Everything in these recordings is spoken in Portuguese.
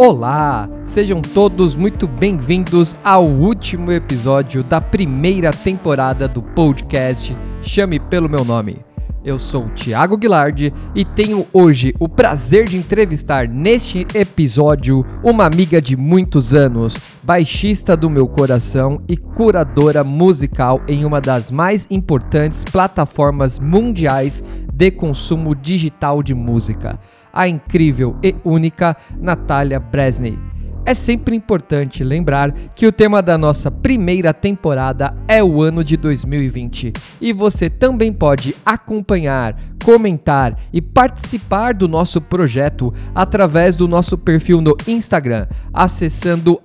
Olá! Sejam todos muito bem-vindos ao último episódio da primeira temporada do podcast Chame pelo meu nome. Eu sou o Thiago Guilardi e tenho hoje o prazer de entrevistar neste episódio uma amiga de muitos anos, baixista do meu coração e curadora musical em uma das mais importantes plataformas mundiais de consumo digital de música, a incrível e única Natália Bresney. É sempre importante lembrar que o tema da nossa primeira temporada é o ano de 2020 e você também pode acompanhar, comentar e participar do nosso projeto através do nosso perfil no Instagram, acessando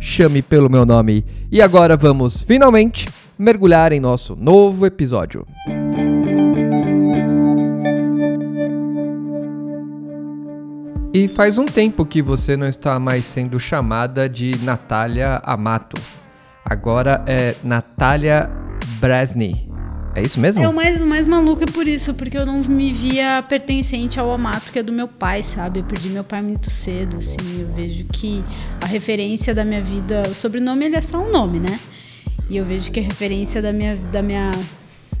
chame pelo meu nome. E agora vamos finalmente mergulhar em nosso novo episódio. E faz um tempo que você não está mais sendo chamada de Natália Amato. Agora é Natália Bresny. É isso mesmo? É o mais, mais maluco é por isso, porque eu não me via pertencente ao Amato, que é do meu pai, sabe? Eu perdi meu pai muito cedo, assim. Eu vejo que a referência da minha vida. O sobrenome ele é só um nome, né? E eu vejo que a referência da minha, da minha,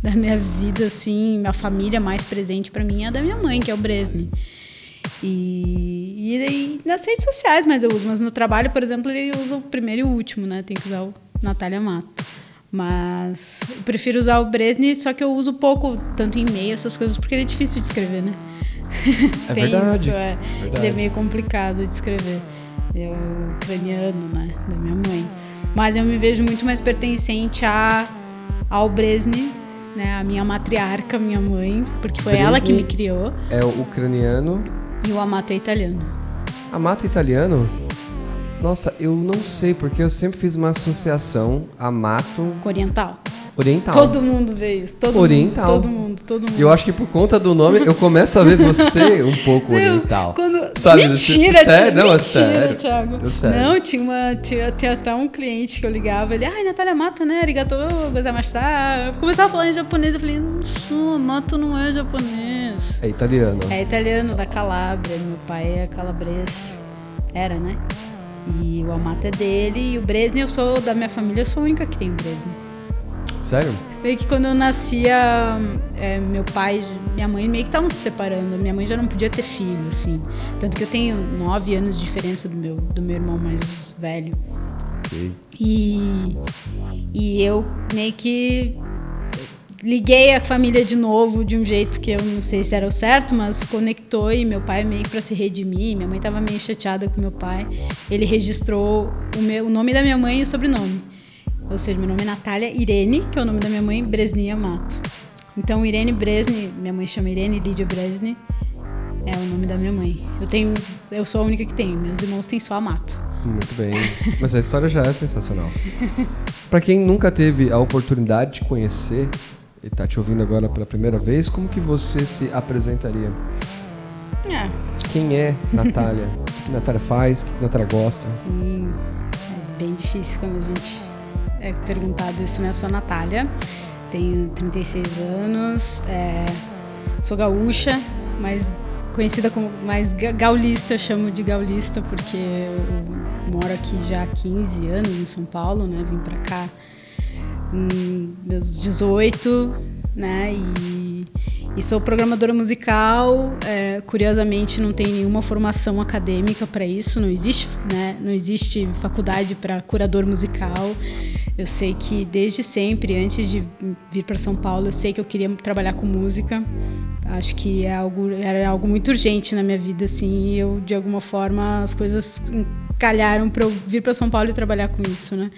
da minha vida, assim, minha família mais presente para mim é a da minha mãe, que é o Bresny. E, e, e, nas redes sociais, mas eu uso. Mas no trabalho, por exemplo, ele usa o primeiro e o último, né? Tem que usar o Natália Mato. Mas eu prefiro usar o Bresni, só que eu uso pouco, tanto em e-mail, essas coisas, porque ele é difícil de escrever, né? É Tem verdade, isso, é. Verdade. Ele é meio complicado de escrever. É o ucraniano, né? Da minha mãe. Mas eu me vejo muito mais pertencente a, ao Bresni, né? A minha matriarca, minha mãe, porque foi Bresni ela que me criou. É o ucraniano e o Amato é italiano. Amato é italiano? Nossa, eu não sei, porque eu sempre fiz uma associação Amato... Oriental. Oriental. Todo mundo vê isso. Todo oriental. Mundo, todo mundo, todo mundo. Eu acho que por conta do nome eu começo a ver você um pouco não, oriental. Quando... Sabe, mentira, sério? Não, mentira, é sério. Thiago. sério. Não, tinha, uma, tinha, tinha até um cliente que eu ligava, ele, ai, Natália Mato, né? Arigato, gozamashita. Começava a falar em japonês, eu falei, não, Mato não é japonês. É italiano. É italiano, da Calábria. Meu pai é calabrês. Era, né? E o Amato é dele. E o Bresni, eu sou da minha família, eu sou a única que tem o Bresni. Sério? Meio que quando eu nascia, é, meu pai minha mãe meio que estavam se separando. Minha mãe já não podia ter filho, assim. Tanto que eu tenho nove anos de diferença do meu, do meu irmão mais velho. Okay. E, e eu meio que liguei a família de novo de um jeito que eu não sei se era o certo, mas conectou e meu pai meio para se redimir. Minha mãe estava meio chateada com meu pai. Ele registrou o, meu, o nome da minha mãe e o sobrenome. Ou seja, meu nome é Natália Irene, que é o nome da minha mãe, Bresni Amato. Então, Irene Bresni, minha mãe chama Irene Lídia Bresni, é o nome da minha mãe. Eu tenho, eu sou a única que tenho, meus irmãos têm só Amato. Muito bem. Mas a história já é sensacional. Para quem nunca teve a oportunidade de conhecer e tá te ouvindo agora pela primeira vez, como que você se apresentaria? É. Quem é Natália? o que, que Natália faz? O que, que Natália gosta? Sim, é bem difícil quando a gente é perguntado isso, né? Eu sou a Natália, tenho 36 anos, é, sou gaúcha, mas conhecida como mais gaulista, chamo de gaulista porque eu moro aqui já há 15 anos em São Paulo, né? Vim para cá meus 18, né? E, e sou programadora musical. É, curiosamente, não tenho nenhuma formação acadêmica para isso, não existe, né? Não existe faculdade para curador musical. Eu sei que desde sempre, antes de vir para São Paulo, eu sei que eu queria trabalhar com música. Acho que é algo, era algo muito urgente na minha vida, assim. E eu, de alguma forma, as coisas calharam para eu vir para São Paulo e trabalhar com isso, né?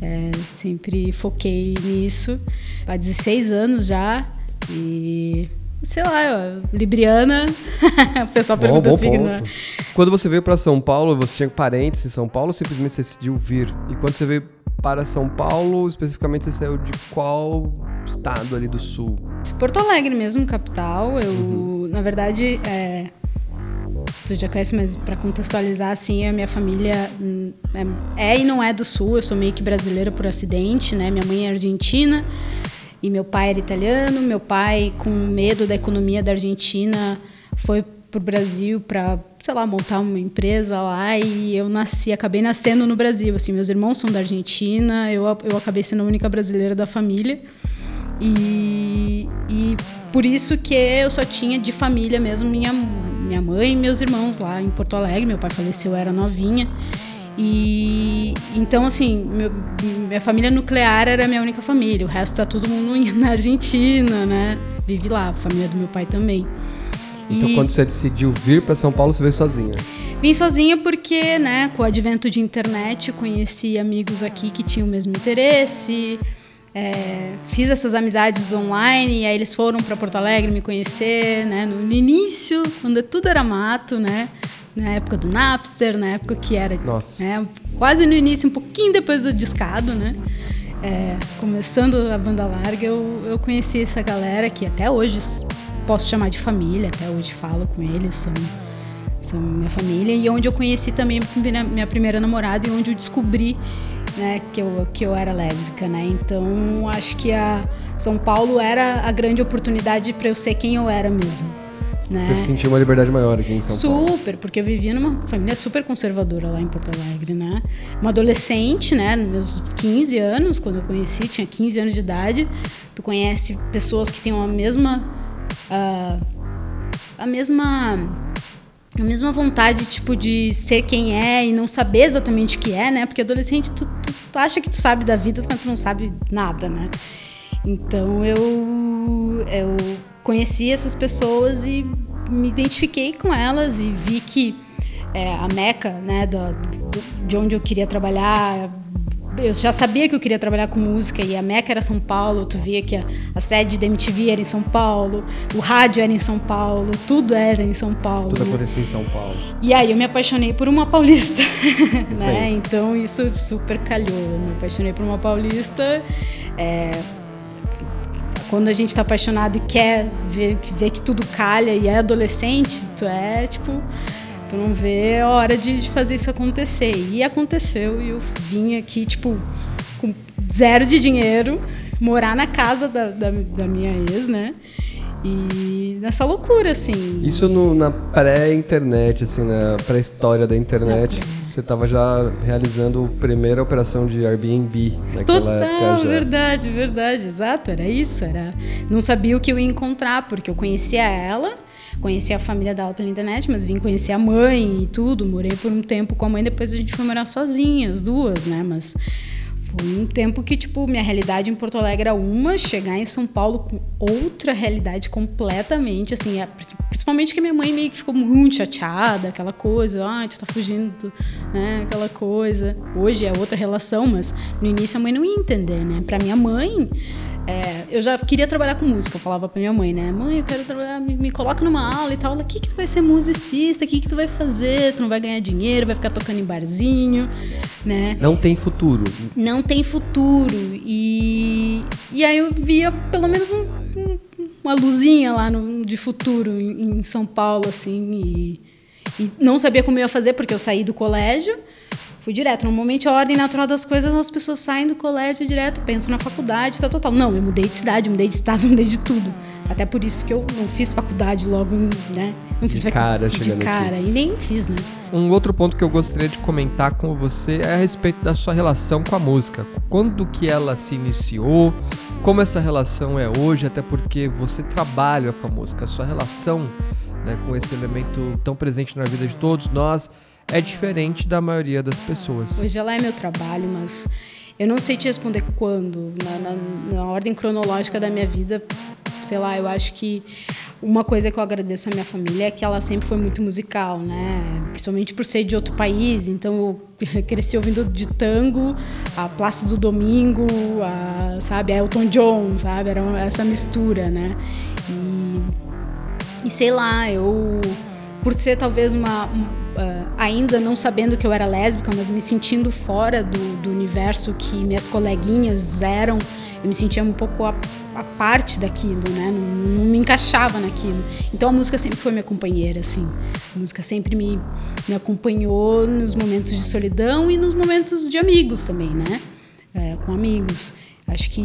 É, sempre foquei nisso. Há 16 anos já. E sei lá, Libriana. o pessoal bom, pergunta bom signo. Ponto. Quando você veio para São Paulo, você tinha parentes em São Paulo ou simplesmente você decidiu vir? E quando você veio para São Paulo, especificamente você saiu de qual estado ali do sul? Porto Alegre mesmo, capital. Eu, uhum. na verdade, é, tu já conhece, mas para contextualizar, assim, a minha família hum, é, é, e não é do sul. Eu sou meio que brasileira por acidente, né? Minha mãe é argentina e meu pai era italiano. Meu pai, com medo da economia da Argentina, foi pro Brasil para sei lá, montar uma empresa lá e eu nasci, acabei nascendo no Brasil. Assim, meus irmãos são da Argentina, eu, eu acabei sendo a única brasileira da família. E, e por isso que eu só tinha de família mesmo minha, minha mãe e meus irmãos lá em Porto Alegre. Meu pai faleceu, eu era novinha. E então, assim, meu, minha família nuclear era minha única família. O resto tá todo mundo na Argentina, né? Vive lá, a família do meu pai também. Então, e... quando você decidiu vir para São Paulo, você veio sozinha? Vim sozinha porque, né, com o advento de internet, conheci amigos aqui que tinham o mesmo interesse. É, fiz essas amizades online e aí eles foram para Porto Alegre me conhecer, né? No início, quando tudo era mato, né? Na época do Napster, na época que era né, quase no início, um pouquinho depois do discado, né? É, começando a banda larga, eu, eu conheci essa galera que até hoje posso chamar de família, até hoje falo com eles, são, são minha família, e onde eu conheci também minha primeira namorada e onde eu descobri né, que, eu, que eu era lésbica, né? Então acho que a São Paulo era a grande oportunidade para eu ser quem eu era mesmo. Né? Você sentiu uma liberdade maior aqui em São super, Paulo? Super, porque eu vivia numa família super conservadora lá em Porto Alegre, né? Uma adolescente, né, nos meus 15 anos, quando eu conheci, tinha 15 anos de idade. Tu conhece pessoas que têm a mesma uh, a mesma a mesma vontade tipo de ser quem é e não saber exatamente o que é, né? Porque adolescente tu, tu, tu acha que tu sabe da vida, mas tu não sabe nada, né? Então eu eu conheci essas pessoas e me identifiquei com elas e vi que é, a meca, né, do, do, de onde eu queria trabalhar, eu já sabia que eu queria trabalhar com música e a Meca era São Paulo, tu via que a, a, sede da MTV era em São Paulo, o rádio era em São Paulo, tudo era em São Paulo. Tudo acontecia em São Paulo. E aí eu me apaixonei por uma paulista, né? Então isso super calhou. Eu me apaixonei por uma paulista. É, quando a gente tá apaixonado e quer ver, ver que tudo calha e é adolescente, tu é tipo Tu não vê a hora de, fazer isso acontecer. E aconteceu, e eu vim aqui, tipo, com zero de dinheiro, morar na casa da, da, da minha ex, né? E nessa loucura, assim. Isso no, na pré-internet, assim, na pré-história da internet. Você estava já realizando a primeira operação de Airbnb naquela Total, época já. verdade, verdade, exato, era isso, era. Não sabia o que eu ia encontrar, porque eu conhecia ela, conheci a família dela pela internet, mas vim conhecer a mãe e tudo. Morei por um tempo com a mãe, depois a gente foi morar sozinha, as duas, né? Mas foi um tempo que, tipo, minha realidade em Porto Alegre era uma, chegar em São Paulo com outra realidade completamente, assim, é, principalmente que minha mãe meio que ficou muito chateada, aquela coisa, ah, tu tá fugindo, né, aquela coisa. Hoje é outra relação, mas no início a mãe não ia entender, né? Pra minha mãe, é, eu já queria trabalhar com música, eu falava pra minha mãe, né? Mãe, eu quero trabalhar, me, me coloca numa aula e tal. O que, que tu vai ser musicista? O que, que tu vai fazer? Tu não vai ganhar dinheiro, vai ficar tocando em barzinho, né? Não tem futuro. Não tem futuro. E, e aí eu via pelo menos um, um, uma luzinha lá no, de futuro em, em São Paulo, assim, e, e não sabia como eu ia fazer, porque eu saí do colégio Fui direto. Normalmente a ordem natural das coisas, as pessoas saem do colégio direto, pensam na faculdade, tá total. Não, eu mudei de cidade, mudei de estado, mudei de tudo. Até por isso que eu não fiz faculdade logo, né? Não fiz de cara, de cara aqui. e nem fiz, né? Um outro ponto que eu gostaria de comentar com você é a respeito da sua relação com a música. Quando que ela se iniciou? Como essa relação é hoje? Até porque você trabalha com a música. A sua relação né, com esse elemento tão presente na vida de todos nós é diferente da maioria das pessoas. Hoje ela é meu trabalho, mas eu não sei te responder quando, na, na, na, ordem cronológica da minha vida, sei lá, eu acho que uma coisa que eu agradeço à minha família é que ela sempre foi muito musical, né? Principalmente por ser de outro país, então eu cresci ouvindo de tango, a Plácido Domingo, a, sabe, a Elton John, sabe? Era essa mistura, né? E, e sei lá, eu por ser talvez uma uh, ainda não sabendo que eu era lésbica, mas me sentindo fora do, do universo que minhas coleguinhas eram, eu me sentia um pouco a, a parte daquilo, né? Não, não, me encaixava naquilo. Então a música sempre foi minha companheira, assim. A música sempre me, me acompanhou nos momentos de solidão e nos momentos de amigos também, né? É, com amigos. Acho que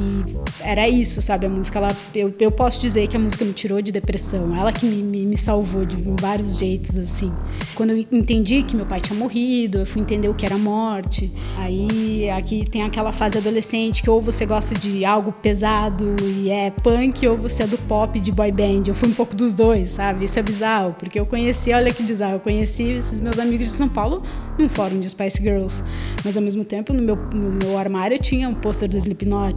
era isso, sabe? A música, ela, eu, eu posso dizer que a música me tirou de depressão. Ela que me, me, me salvou de vários jeitos, assim. Quando eu entendi que meu pai tinha morrido, eu fui entender o que era morte. Aí aqui tem aquela fase adolescente que ou você gosta de algo pesado e é punk, ou você é do pop de boy band. Eu fui um pouco dos dois, sabe? Isso é bizarro, porque eu conheci, olha que bizarro, eu conheci esses meus amigos de São Paulo num fórum de Spice Girls. Mas ao mesmo tempo, no meu, no meu armário tinha um pôster do Slipknot,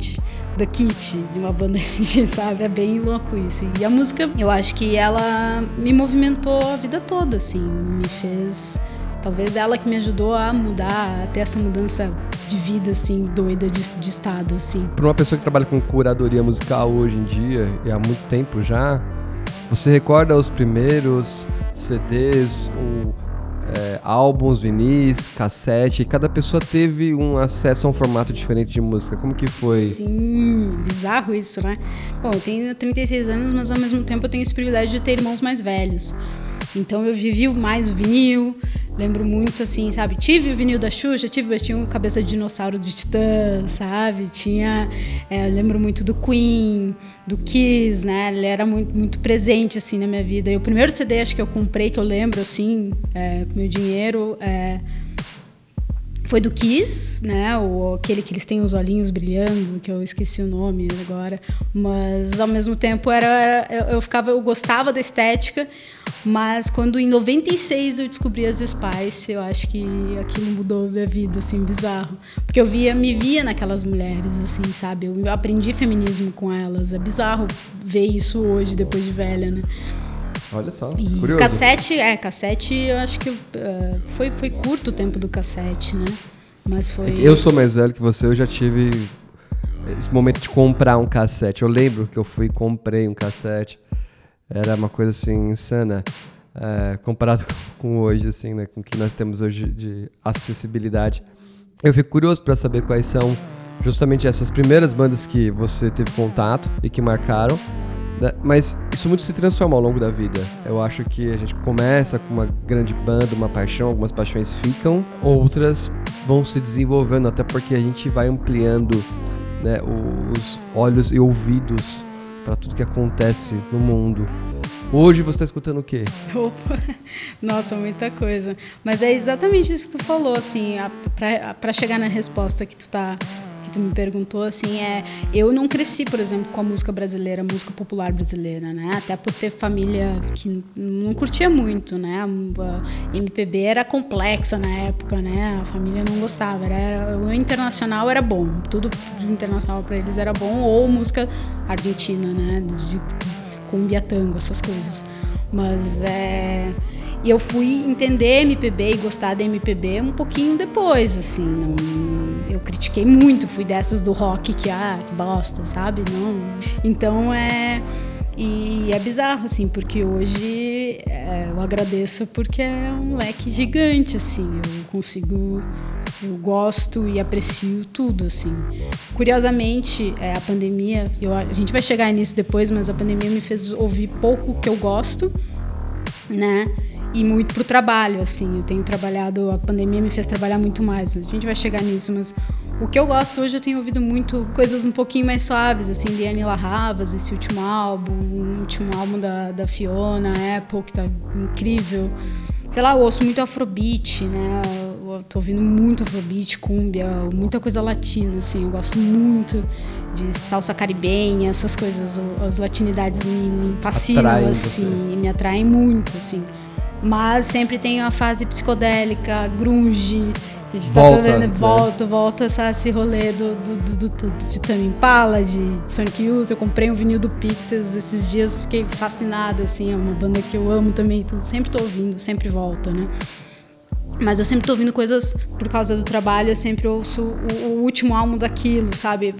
da Kit, de uma banda de, sabe? É bem louco isso. E a música, eu acho que ela me movimentou a vida toda, assim, me fez. Talvez ela que me ajudou a mudar, a ter essa mudança de vida, assim, doida de, de estado, assim. Para uma pessoa que trabalha com curadoria musical hoje em dia, e há muito tempo já, você recorda os primeiros CDs ou é, álbuns, vinis, cassete, cada pessoa teve um acesso a um formato diferente de música. Como que foi? Sim, bizarro isso, né? Bom, eu tenho 36 anos, mas ao mesmo tempo eu tenho esse privilégio de ter irmãos mais velhos. Então eu vivi mais o vinil, lembro muito assim, sabe? Tive o vinil da Xuxa, tive, mas tinha um cabeça de dinossauro de Titã, sabe? Tinha, é, lembro muito do Queen, do Kiss, né? Ele era muito, muito presente assim na minha vida. E o primeiro CD acho que eu comprei que eu lembro assim, é, com meu dinheiro, é, foi do Kiss, né? O, aquele que eles têm os olhinhos brilhando, que eu esqueci o nome agora. Mas ao mesmo tempo era, era eu, ficava, eu gostava da estética, mas quando em 96 eu descobri as Spice, eu acho que aquilo mudou minha vida, assim, bizarro. Porque eu via, me via naquelas mulheres, assim, sabe? Eu aprendi feminismo com elas. É bizarro ver isso hoje, depois de velha, né? Olha só, e curioso. Cassete, é, cassete, eu acho que uh, foi, foi curto o tempo do cassete, né? Mas foi. Eu sou mais velho que você, eu já tive esse momento de comprar um cassete. Eu lembro que eu fui e comprei um cassete. Era uma coisa assim insana. É, comparado com hoje, assim, né? Com o que nós temos hoje de acessibilidade. Eu fico curioso para saber quais são justamente essas primeiras bandas que você teve contato e que marcaram? Mas isso muito se transforma ao longo da vida. Eu acho que a gente começa com uma grande banda, uma paixão, algumas paixões ficam, outras vão se desenvolvendo, até porque a gente vai ampliando né, os olhos e ouvidos para tudo que acontece no mundo. Hoje você está escutando o quê? Opa, nossa, muita coisa. Mas é exatamente isso que tu falou, assim, para chegar na resposta que tu está que tu me perguntou, assim, é. Eu não cresci, por exemplo, com a música brasileira, música popular brasileira, né? Até por ter família que não curtia muito, né? A MPB era complexa na época, né? A família não gostava. Era, o internacional era bom, tudo internacional para eles era bom, ou música argentina, né? De, de cumbia tango, essas coisas. Mas é. E eu fui entender MPB e gostar da MPB um pouquinho depois, assim. Não, eu critiquei muito, fui dessas do rock que, ah, que bosta, sabe? Não. Então é. E é bizarro, assim, porque hoje é, eu agradeço porque é um leque gigante, assim. Eu consigo. Eu gosto e aprecio tudo, assim. Curiosamente, é, a pandemia, eu, a gente vai chegar nisso depois, mas a pandemia me fez ouvir pouco que eu gosto, né? E muito pro trabalho, assim. Eu tenho trabalhado, a pandemia me fez trabalhar muito mais. A gente vai chegar nisso, mas o que eu gosto hoje, eu tenho ouvido muito coisas um pouquinho mais suaves, assim, Liane Larravas, esse último álbum, o último álbum da, da Fiona, Apple, que tá incrível. Sei lá, eu ouço muito afrobeat, né? Eu tô ouvindo muito afrobeat, cumbia, muita coisa latina, assim. Eu gosto muito de salsa caribenha, essas coisas. As latinidades me, me fascinam, Atrai assim, você. me atraem muito, assim. Mas sempre tem a fase psicodélica, grunge. Tá volta, tá vendo, né? volta, volta essa, esse rolê do, do, do, do de Tame Impala, de Sonic Youth. Eu comprei um vinil do Pixies esses dias, fiquei fascinada, assim, é uma banda que eu amo também, então sempre tô ouvindo, sempre volta, né? Mas eu sempre tô ouvindo coisas por causa do trabalho, eu sempre ouço o, o último álbum daquilo, sabe?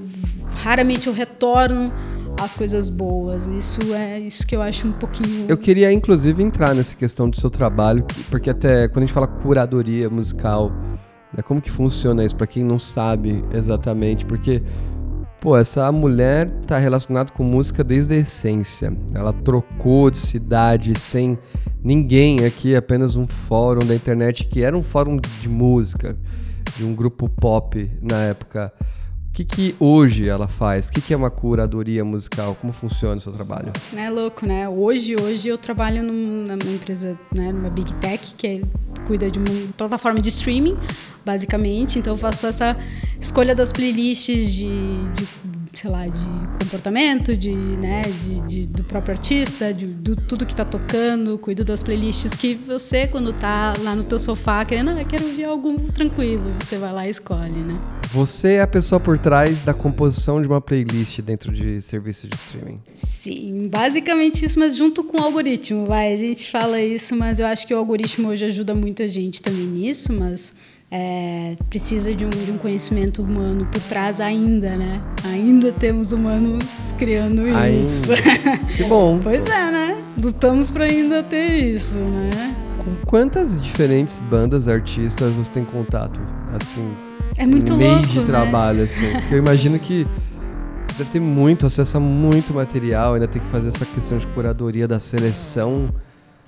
Raramente eu retorno as coisas boas. Isso é isso que eu acho um pouquinho. Eu queria, inclusive, entrar nessa questão do seu trabalho, porque até quando a gente fala curadoria musical, né, como que funciona isso? Para quem não sabe exatamente, porque. Pô, essa mulher tá relacionada com música desde a essência. Ela trocou de cidade sem ninguém aqui, apenas um fórum da internet que era um fórum de música, de um grupo pop na época que, que hoje ela faz? O que, que é uma curadoria musical? Como funciona o seu trabalho? É louco, né? Hoje, hoje eu trabalho numa empresa, né, numa Big Tech, que é, cuida de uma plataforma de streaming, basicamente. Então eu faço essa escolha das playlists de, de sei lá, de comportamento, de, né, de, de do próprio artista, de, de tudo que está tocando, cuido das playlists que você, quando tá lá no teu sofá, querendo, ah, quero ouvir algo tranquilo, você vai lá e escolhe, né? Você é a pessoa por trás da composição de uma playlist dentro de serviços de streaming. Sim, basicamente isso, mas junto com o algoritmo, vai. A gente fala isso, mas eu acho que o algoritmo hoje ajuda muita gente também nisso, mas é, precisa de um, de um, conhecimento humano por trás ainda, né? Ainda temos humanos criando isso. Que bom. pois é, né? Lutamos para ainda ter isso, né? Com quantas diferentes bandas, artistas você tem contato? Assim, é muito meio louco, de né? trabalho, assim. Porque eu imagino que você deve ter muito acesso a muito material, ainda tem que fazer essa questão de curadoria da seleção.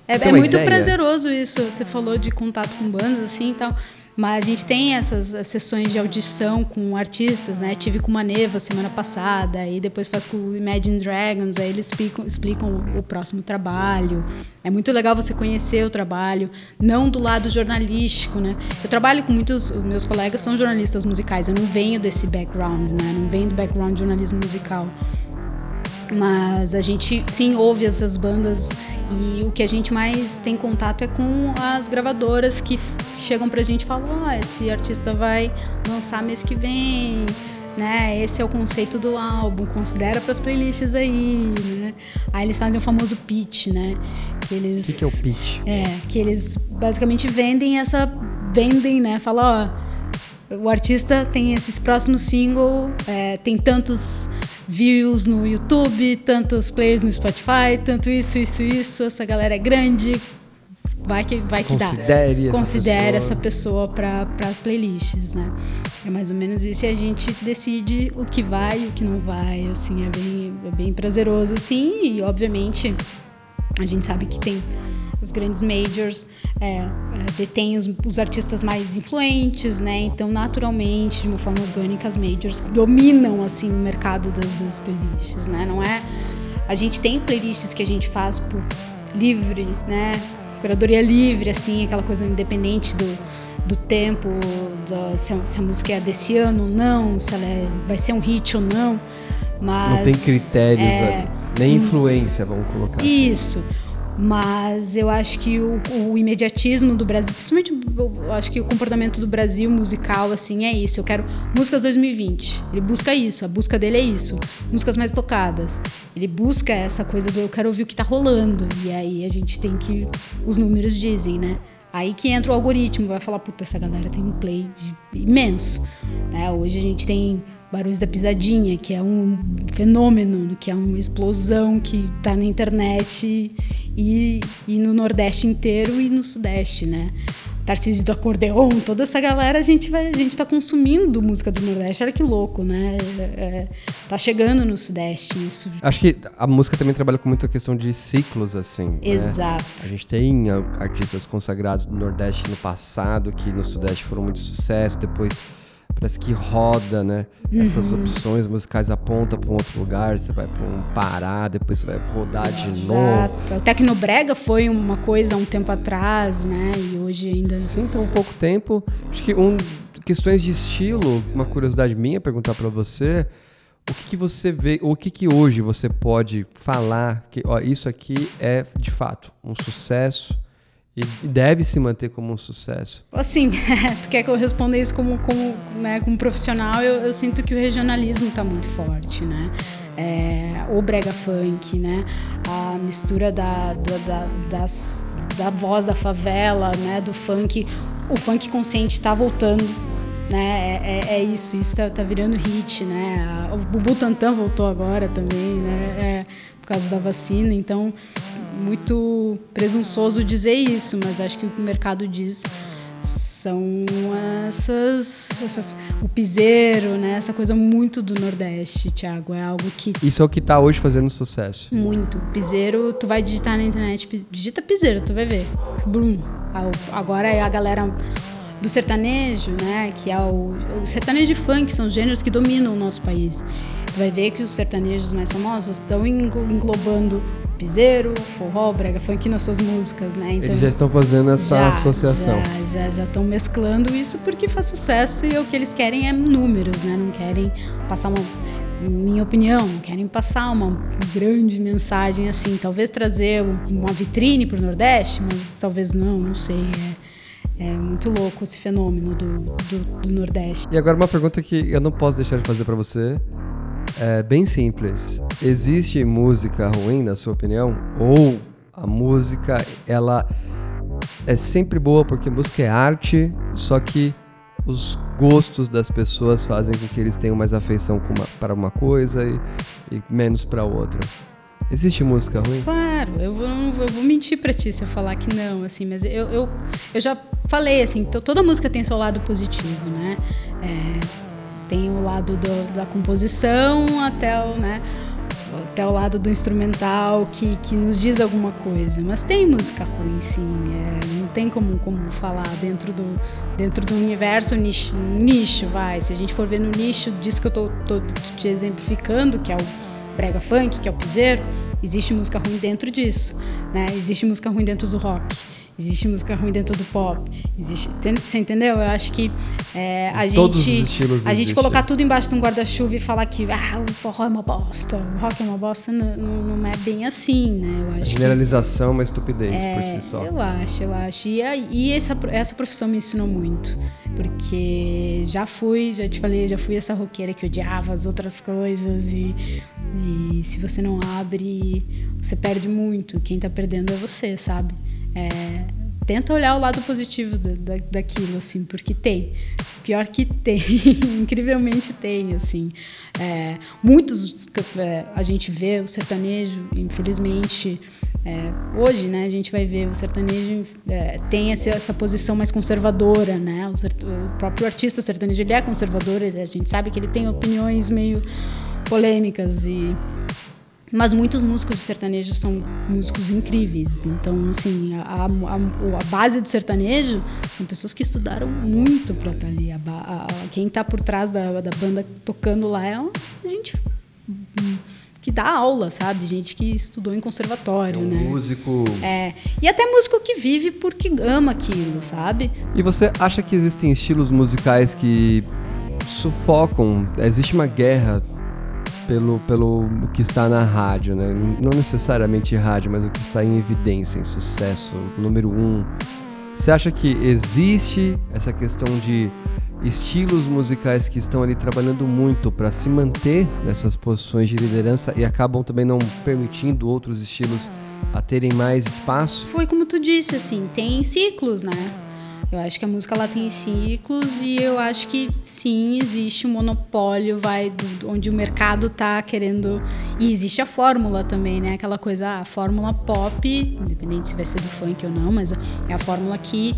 É, é muito ideia? prazeroso isso. Você falou de contato com bandas assim e tal. Mas a gente tem essas sessões de audição com artistas, né? Tive com Maneva semana passada, e depois faz com o Imagine Dragons, aí eles explicam, explicam o próximo trabalho. É muito legal você conhecer o trabalho, não do lado jornalístico, né? Eu trabalho com muitos, meus colegas são jornalistas musicais, eu não venho desse background, né? Não venho do background de jornalismo musical. Mas a gente sim ouve essas bandas e o que a gente mais tem contato é com as gravadoras que chegam pra gente e falam: Ó, oh, esse artista vai lançar mês que vem, né? Esse é o conceito do álbum, considera para as playlists aí, né? Aí eles fazem o famoso pitch, né? Que eles O que, que, é o pitch? É, que eles basicamente vendem essa vendem, né? Fala, ó, o artista tem esse próximo single, é, tem tantos views no YouTube, tantos players no Spotify, tanto isso, isso, isso. Essa galera é grande. Vai que, vai que Considere dá. Considere essa pessoa, pessoa para as playlists, né? É mais ou menos isso e a gente decide o que vai e o que não vai. Assim, é bem, é bem prazeroso, sim. E, obviamente, a gente sabe que tem os grandes majors é, é, detêm os, os, artistas mais influentes, né? Então, naturalmente, de uma forma orgânica, as majors dominam assim o mercado das, das playlists, né? Não é a gente tem playlists que a gente faz por livre, né? Curadoria livre, assim, aquela coisa independente do, do tempo, da, se, a, se, a, música é desse ano ou não, se ela é, vai ser um hit ou não. Mas, não tem critérios, é, nem influência, vamos colocar. Assim. Isso. Assim. Mas eu acho que o, o, imediatismo do Brasil, principalmente eu acho que o comportamento do Brasil musical, assim, é isso. Eu quero músicas 2020. Ele busca isso, a busca dele é isso. Músicas mais tocadas. Ele busca essa coisa do eu quero ouvir o que tá rolando. E aí a gente tem que. Os números dizem, né? Aí que entra o algoritmo, vai falar, puta, essa galera tem um play imenso. Né? Hoje a gente tem Barões da Pisadinha, que é um fenômeno, que é uma explosão que está na internet e, e no Nordeste inteiro e no Sudeste, né? Tarcísio do Acordeon, toda essa galera a gente vai, a gente está consumindo música do Nordeste. Olha que louco, né? É, é, tá chegando no Sudeste isso. Acho que a música também trabalha com muita questão de ciclos, assim. Né? Exato. Né? A gente tem artistas consagrados do Nordeste no passado que no Sudeste foram muito sucesso, depois parece que roda, né? Uhum. Essas opções musicais aponta para um outro lugar, você vai para um Pará, depois você vai rodar Exato. de novo. O Tecnobrega foi uma coisa há um tempo atrás, né? E hoje ainda. Sim, tem um pouco tempo. Acho que um questões de estilo, uma curiosidade minha perguntar para você, o que, que, você vê, o que, que hoje você pode falar que ó, isso aqui é de fato um sucesso e deve se manter como um sucesso. Assim, tu quer que eu responda isso como, como, né, como profissional? Eu, eu sinto que o regionalismo está muito forte, né? É, o brega funk, né? A mistura da, da, da, das, da voz da favela, né? Do funk. O funk consciente está voltando, né? É, é, é, isso, isso tá, tá, virando hit, né? O Bubu Tantan voltou agora também, né? É, por causa da vacina, então muito presunçoso dizer isso, mas acho que o que o mercado diz são essas, essas o piseiro, né? Essa coisa muito do Nordeste, Thiago. É algo que. Isso é o que está hoje fazendo sucesso. Muito. Piseiro, tu vai digitar na internet, digita piseiro, tu vai ver. Brum. Agora é a galera do sertanejo, né, que é o, o sertanejo e funk, são gêneros que dominam o nosso país. Vai ver que os sertanejos mais famosos estão englobando piseiro, forró, brega funk nas suas músicas, né? Então, Eles já estão fazendo essa já, associação. Já, já, estão mesclando isso porque faz sucesso e o que eles querem é números, né? Não querem passar uma minha opinião, querem passar uma grande mensagem assim, talvez trazer uma vitrine para o Nordeste, mas talvez não, não sei. É, é muito louco esse fenômeno do, do, do, Nordeste. E agora uma pergunta que eu não posso deixar de fazer para você. É bem simples. Existe música ruim, na sua opinião? Ou a música, ela é sempre boa porque música é arte, só que os gostos das pessoas fazem com que eles tenham mais afeição para uma coisa e, e menos para outra. Existe música ruim? Claro, eu vou, eu vou mentir para ti se eu falar que não, assim, mas eu, eu, eu já falei, assim, toda música tem seu lado positivo, né? É, tem o lado do, da composição até o, né, até o lado do instrumental que, que nos diz alguma coisa. Mas tem música ruim, sim. É, não tem como, como falar dentro do, dentro do universo nicho, nicho, vai. Se a gente for ver no nicho disso que eu tô, tô te exemplificando, que é o brega funk, que é o piseiro, existe música ruim dentro disso, né? Existe música ruim dentro do rock. Existe música ruim dentro do pop. Existe, você entendeu? Eu acho que é, a Todos gente os estilos a gente colocar tudo embaixo de um guarda-chuva e falar que ah, o forró é uma bosta, o rock é uma bosta, não, não é bem assim, né? Eu acho a generalização é uma estupidez é, por si só. Eu acho, eu acho. E, e essa, essa profissão me ensinou muito. Porque já fui, já te falei, já fui essa roqueira que odiava as outras coisas e, e se você não abre, você perde muito. Quem tá perdendo é você, sabe? É, tenta olhar o lado positivo da, da, daquilo, assim, porque tem. Pior que tem, incrivelmente tem, assim. É, muitos é, a gente vê o sertanejo, infelizmente, é, hoje, né, a gente vai ver o sertanejo é, tem essa, essa, posição mais conservadora, né? O, o, próprio artista sertanejo ele é conservador, ele, a gente sabe que ele tem opiniões meio polêmicas e mas muitos músicos de sertanejo são músicos incríveis. Então, assim, a, a, a base do sertanejo são pessoas que estudaram muito para estar tá ali. A, quem está por trás da, da banda tocando lá é a gente que dá aula, sabe? Gente que estudou em conservatório, é um né? Músico. É. E até músico que vive porque ama aquilo, sabe? E você acha que existem estilos musicais que sufocam? Existe uma guerra pelo, pelo que está na rádio, né? Não necessariamente rádio, mas o que está em evidência, em sucesso, número um. Você acha que existe essa questão de estilos musicais que estão ali trabalhando muito para se manter nessas posições de liderança e acabam também não permitindo outros estilos a terem mais espaço? Foi como tu disse, assim, tem ciclos, né? Eu acho que a música ela tem ciclos e eu acho que sim, existe um monopólio, vai, do, onde o mercado tá querendo. E existe a fórmula também, né? Aquela coisa, ah, a fórmula pop, independente se vai ser do funk ou não, mas é a fórmula que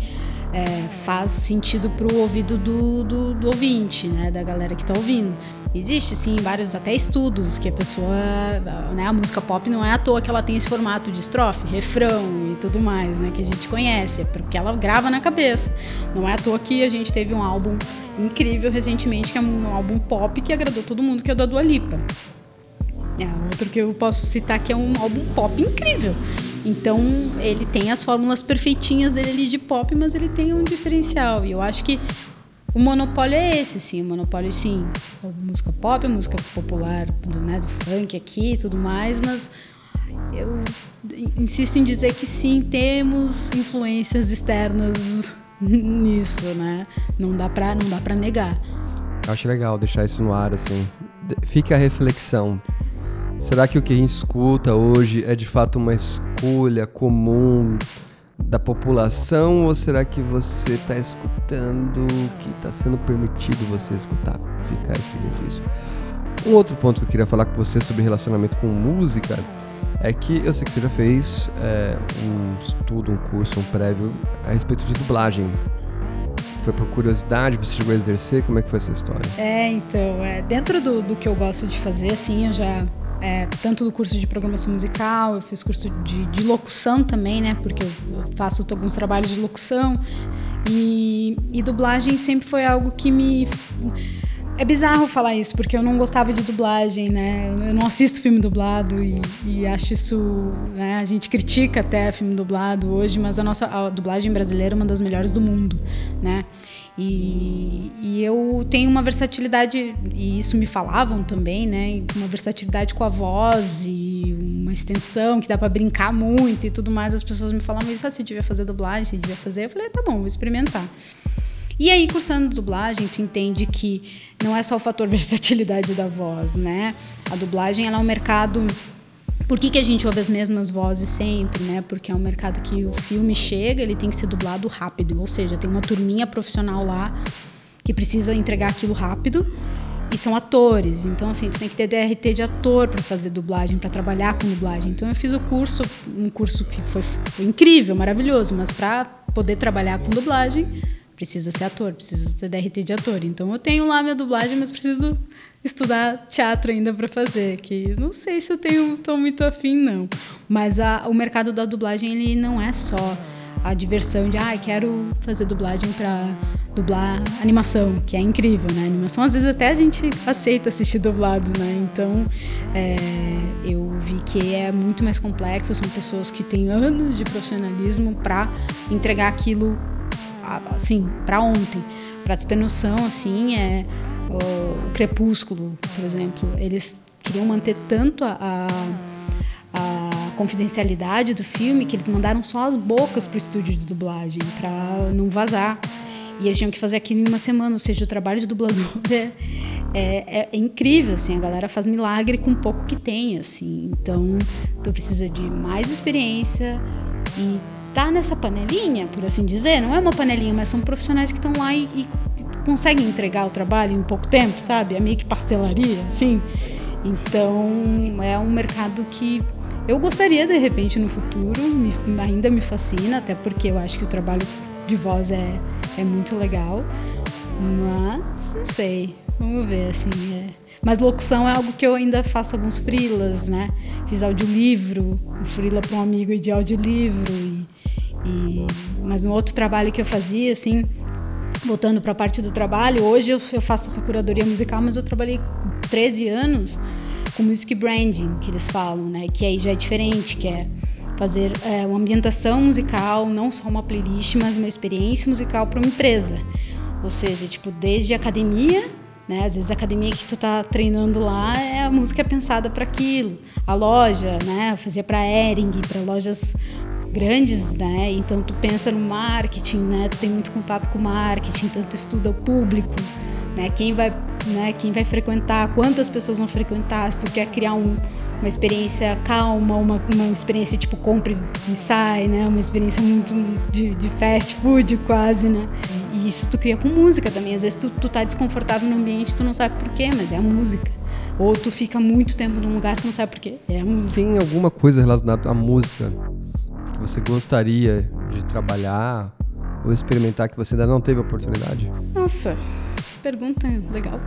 é, faz sentido pro ouvido do, do, do ouvinte, né? Da galera que tá ouvindo. Existe, sim, vários até estudos que a pessoa, né, a música pop não é à toa que ela tem esse formato de estrofe, refrão e tudo mais, né, que a gente conhece, é porque ela grava na cabeça. Não é à toa que a gente teve um álbum incrível recentemente, que é um álbum pop que agradou todo mundo, que é o da Dua Lipa. É, outro que eu posso citar que é um álbum pop incrível. Então, ele tem as fórmulas perfeitinhas dele ali de pop, mas ele tem um diferencial. E eu acho que o monopólio é esse, sim. O monopólio, sim. A música pop, música popular, do, né, do funk aqui e tudo mais, mas eu insisto em dizer que sim, temos influências externas nisso, né? Não dá pra, não dá pra negar. Acho legal deixar isso no ar, assim. Fica a reflexão. Será que o que a gente escuta hoje é de fato uma escolha comum da população ou será que você está escutando que está sendo permitido você escutar? Fica esse registro. Um outro ponto que eu queria falar com você sobre relacionamento com música é que eu sei que você já fez é, um estudo, um curso, um prévio a respeito de dublagem. Foi por curiosidade, você chegou a exercer? Como é que foi essa história? É, então, é, dentro do, do que eu gosto de fazer, assim, eu já é, tanto do curso de programação musical, eu fiz curso de, de locução também, né? Porque eu faço alguns trabalhos de locução. E, e dublagem sempre foi algo que me é bizarro falar isso, porque eu não gostava de dublagem, né? Eu não assisto filme dublado e, e acho isso. Né? A gente critica até filme dublado hoje, mas a nossa a dublagem brasileira é uma das melhores do mundo, né? E, e, eu tenho uma versatilidade, e isso me falavam também, né? Uma versatilidade com a voz e uma extensão que dá para brincar muito e tudo mais. As pessoas me falavam isso, ah, você devia fazer dublagem, você devia fazer. Eu falei, tá bom, vou experimentar. E aí, cursando dublagem, tu entende que não é só o fator versatilidade da voz, né? A dublagem ela é um mercado. Por que, que a gente ouve as mesmas vozes sempre, né? Porque é um mercado que o filme chega, ele tem que ser dublado rápido, ou seja, tem uma turminha profissional lá que precisa entregar aquilo rápido e são atores. Então, assim, tu tem que ter DRT de ator para fazer dublagem, para trabalhar com dublagem. Então, eu fiz o curso, um curso que foi, foi incrível, maravilhoso, mas para poder trabalhar com dublagem, precisa ser ator, precisa ter DRT de ator. Então eu tenho lá minha dublagem, mas preciso estudar teatro ainda para fazer, que não sei se eu tenho tô muito afim não. Mas a, o mercado da dublagem ele não é só a diversão de ah, quero fazer dublagem para dublar animação, que é incrível, né? Animação às vezes até a gente aceita assistir dublado, né? Então é, eu vi que é muito mais complexo, são pessoas que têm anos de profissionalismo para entregar aquilo assim, para ontem. Para tu ter noção, assim, é o, Crepúsculo, por exemplo, eles queriam manter tanto a, a, a confidencialidade do filme que eles mandaram só as bocas pro estúdio de dublagem para não vazar. E eles tinham que fazer aquilo em uma semana, ou seja, o trabalho de dublador é, é, é, incrível, assim, a galera faz milagre com pouco que tem, assim. Então, tu precisa de mais experiência e tá nessa panelinha, por assim dizer. Não é uma panelinha, mas são profissionais que estão lá e, e, conseguem entregar o trabalho em pouco tempo, sabe? É meio que pastelaria, assim. Então, é um mercado que eu gostaria, de repente, no futuro, me, ainda me fascina, até porque eu acho que o trabalho de voz é, é muito legal. Mas, não sei, vamos ver, assim, é. Mas locução é algo que eu ainda faço alguns frilas, né? Fiz audiolivro, um frila para um amigo de audiolivro e e, mas um outro trabalho que eu fazia, assim, voltando para a parte do trabalho, hoje eu, eu, faço essa curadoria musical, mas eu trabalhei 13 anos com music branding, que eles falam, né? Que aí já é diferente, que é fazer é, uma ambientação musical, não só uma playlist, mas uma experiência musical para uma empresa. Ou seja, tipo, desde academia, né? Às vezes a academia que tu tá treinando lá, é a música é pensada para aquilo. A loja, né? Eu fazia para Ering, para lojas grandes, né? Então tu pensa no marketing, né? Tu tem muito contato com marketing, então tu estuda o público, né? Quem vai, né? Quem vai frequentar, quantas pessoas vão frequentar, se tu quer criar um, uma experiência calma, uma, uma experiência tipo compre e sai, né? Uma experiência muito de, de fast food quase, né? E isso tu cria com música também. Às vezes tu, tu tá desconfortável no ambiente, tu não sabe por quê, mas é a música. Ou tu fica muito tempo num lugar, tu não sabe por quê. É a música. Tem alguma coisa relacionada à música você gostaria de trabalhar ou experimentar que você ainda não teve oportunidade? Nossa, pergunta legal.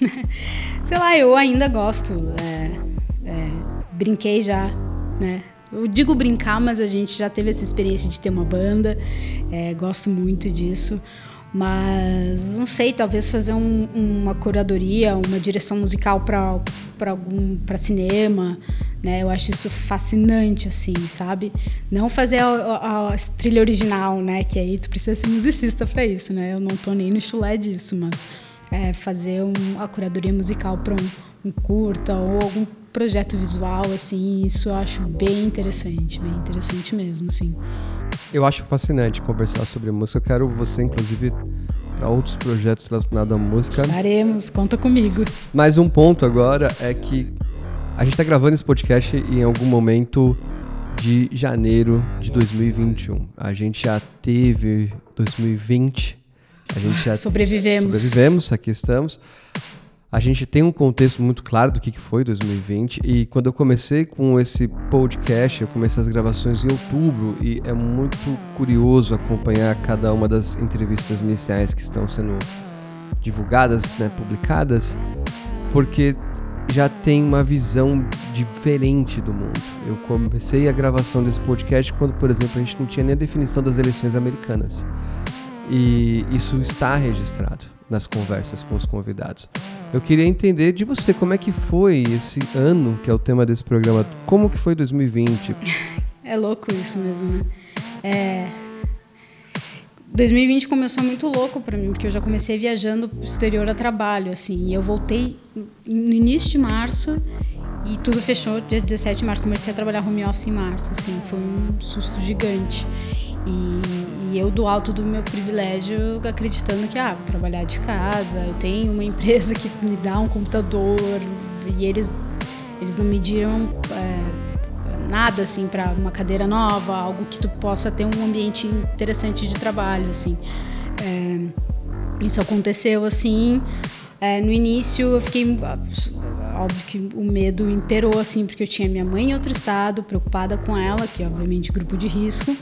Sei lá, eu ainda gosto. É, é, brinquei já, né? Eu digo brincar, mas a gente já teve essa experiência de ter uma banda. É, gosto muito disso. Mas não sei, talvez fazer um, uma curadoria, uma direção musical para algum para cinema, né? Eu acho isso fascinante assim, sabe? Não fazer a, a, a trilha original, né? Que aí tu precisa ser musicista para isso, né? Eu não tô nem no chulé disso, mas é, fazer um, a curadoria musical para um, um curta ou algum projeto visual assim, isso eu acho bem interessante, bem interessante mesmo, assim. Eu acho fascinante conversar sobre música. Eu quero você, inclusive, para outros projetos relacionados à música. Faremos, conta comigo. Mais um ponto agora é que a gente está gravando esse podcast em algum momento de janeiro de 2021. A gente já teve 2020. A gente já sobrevivemos. Sobrevivemos, aqui estamos. A gente tem um contexto muito claro do que foi 2020 e quando eu comecei com esse podcast, eu comecei as gravações em outubro e é muito curioso acompanhar cada uma das entrevistas iniciais que estão sendo divulgadas, né, publicadas, porque já tem uma visão diferente do mundo. Eu comecei a gravação desse podcast quando, por exemplo, a gente não tinha nem a definição das eleições americanas. e isso está registrado nas conversas com os convidados. Eu queria entender de você como é que foi esse ano, que é o tema desse programa, como que foi 2020? É louco isso mesmo, né? É... 2020 começou muito louco para mim, porque eu já comecei viajando pro exterior a trabalho, assim, e eu voltei no início de março e tudo fechou dia 17 de março. Comecei a trabalhar home office em março, assim, foi um susto gigante. E, e, eu do alto do meu privilégio, acreditando que, ah, trabalhar de casa, eu tenho uma empresa que me dá um computador, e eles, eles não me diram é, nada, assim, para uma cadeira nova, algo que tu possa ter um ambiente interessante de trabalho, assim. É, isso aconteceu, assim, é, no início eu fiquei óbvio que o medo imperou assim porque eu tinha minha mãe em outro estado preocupada com ela que é obviamente grupo de risco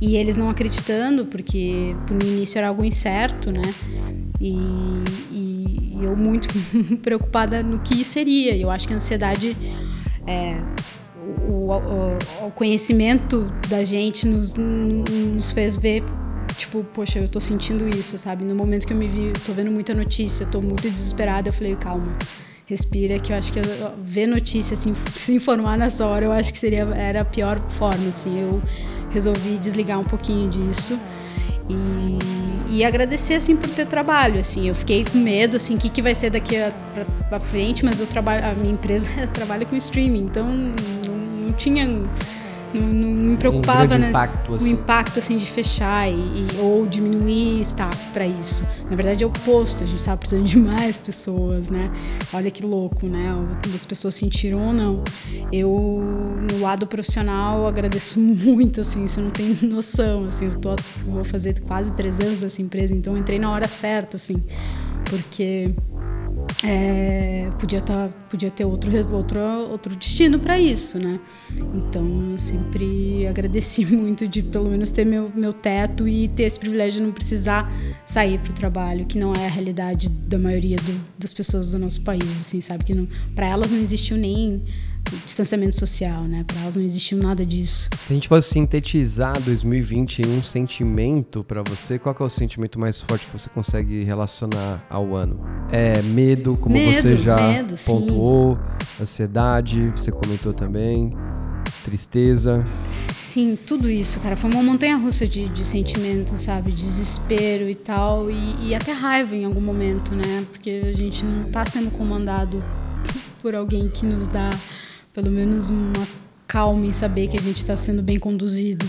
e eles não acreditando, porque no início era algo incerto, né? E, e, e eu muito preocupada no que seria. Eu acho que a ansiedade, é, o, o, o, conhecimento da gente nos, nos fez ver tipo, poxa, eu tô sentindo isso, sabe? No momento que eu me vi, tô vendo muita notícia, tô muito desesperada, eu falei, calma, respira, que eu acho que ver notícia, assim, se informar nessa hora, eu acho que seria era a pior forma, assim. Eu resolvi desligar um pouquinho disso. E, e agradecer assim por ter trabalho assim. Eu fiquei com medo assim que, que vai ser daqui para frente mas eu trabalho a minha empresa trabalha com streaming então não, não tinha não, não me preocupava um né, impacto, assim. o impacto assim de fechar e, e ou diminuir staff para isso. Na verdade é o oposto, a gente estava precisando de mais pessoas, né? Olha que louco, né? As pessoas sentiram ou não. Eu no lado profissional agradeço muito, assim, você não tem noção, assim, eu tô vou fazer quase três anos essa empresa, então entrei na hora certa, assim, porque é, podia, tá, podia ter outro, outro, outro destino para isso, né? Então, eu sempre agradeci muito de pelo menos ter meu, meu teto e ter esse privilégio de não precisar sair para o trabalho, que não é a realidade da maioria do, das pessoas do nosso país, assim, sabe? Que para elas não existiu nem distanciamento social, né? Para elas não existiu nada disso. Se a gente fosse sintetizar 2020 em um sentimento para você, qual é o sentimento mais forte que você consegue relacionar ao ano? É medo, como medo, você já medo, pontuou, sim. ansiedade, você comentou também, tristeza. Sim, tudo isso, cara. Foi uma montanha russa de, de sentimentos, sabe? Desespero e tal. E, e até raiva em algum momento, né? Porque a gente não está sendo comandado por alguém que nos dá pelo menos uma calma em saber que a gente está sendo bem conduzido.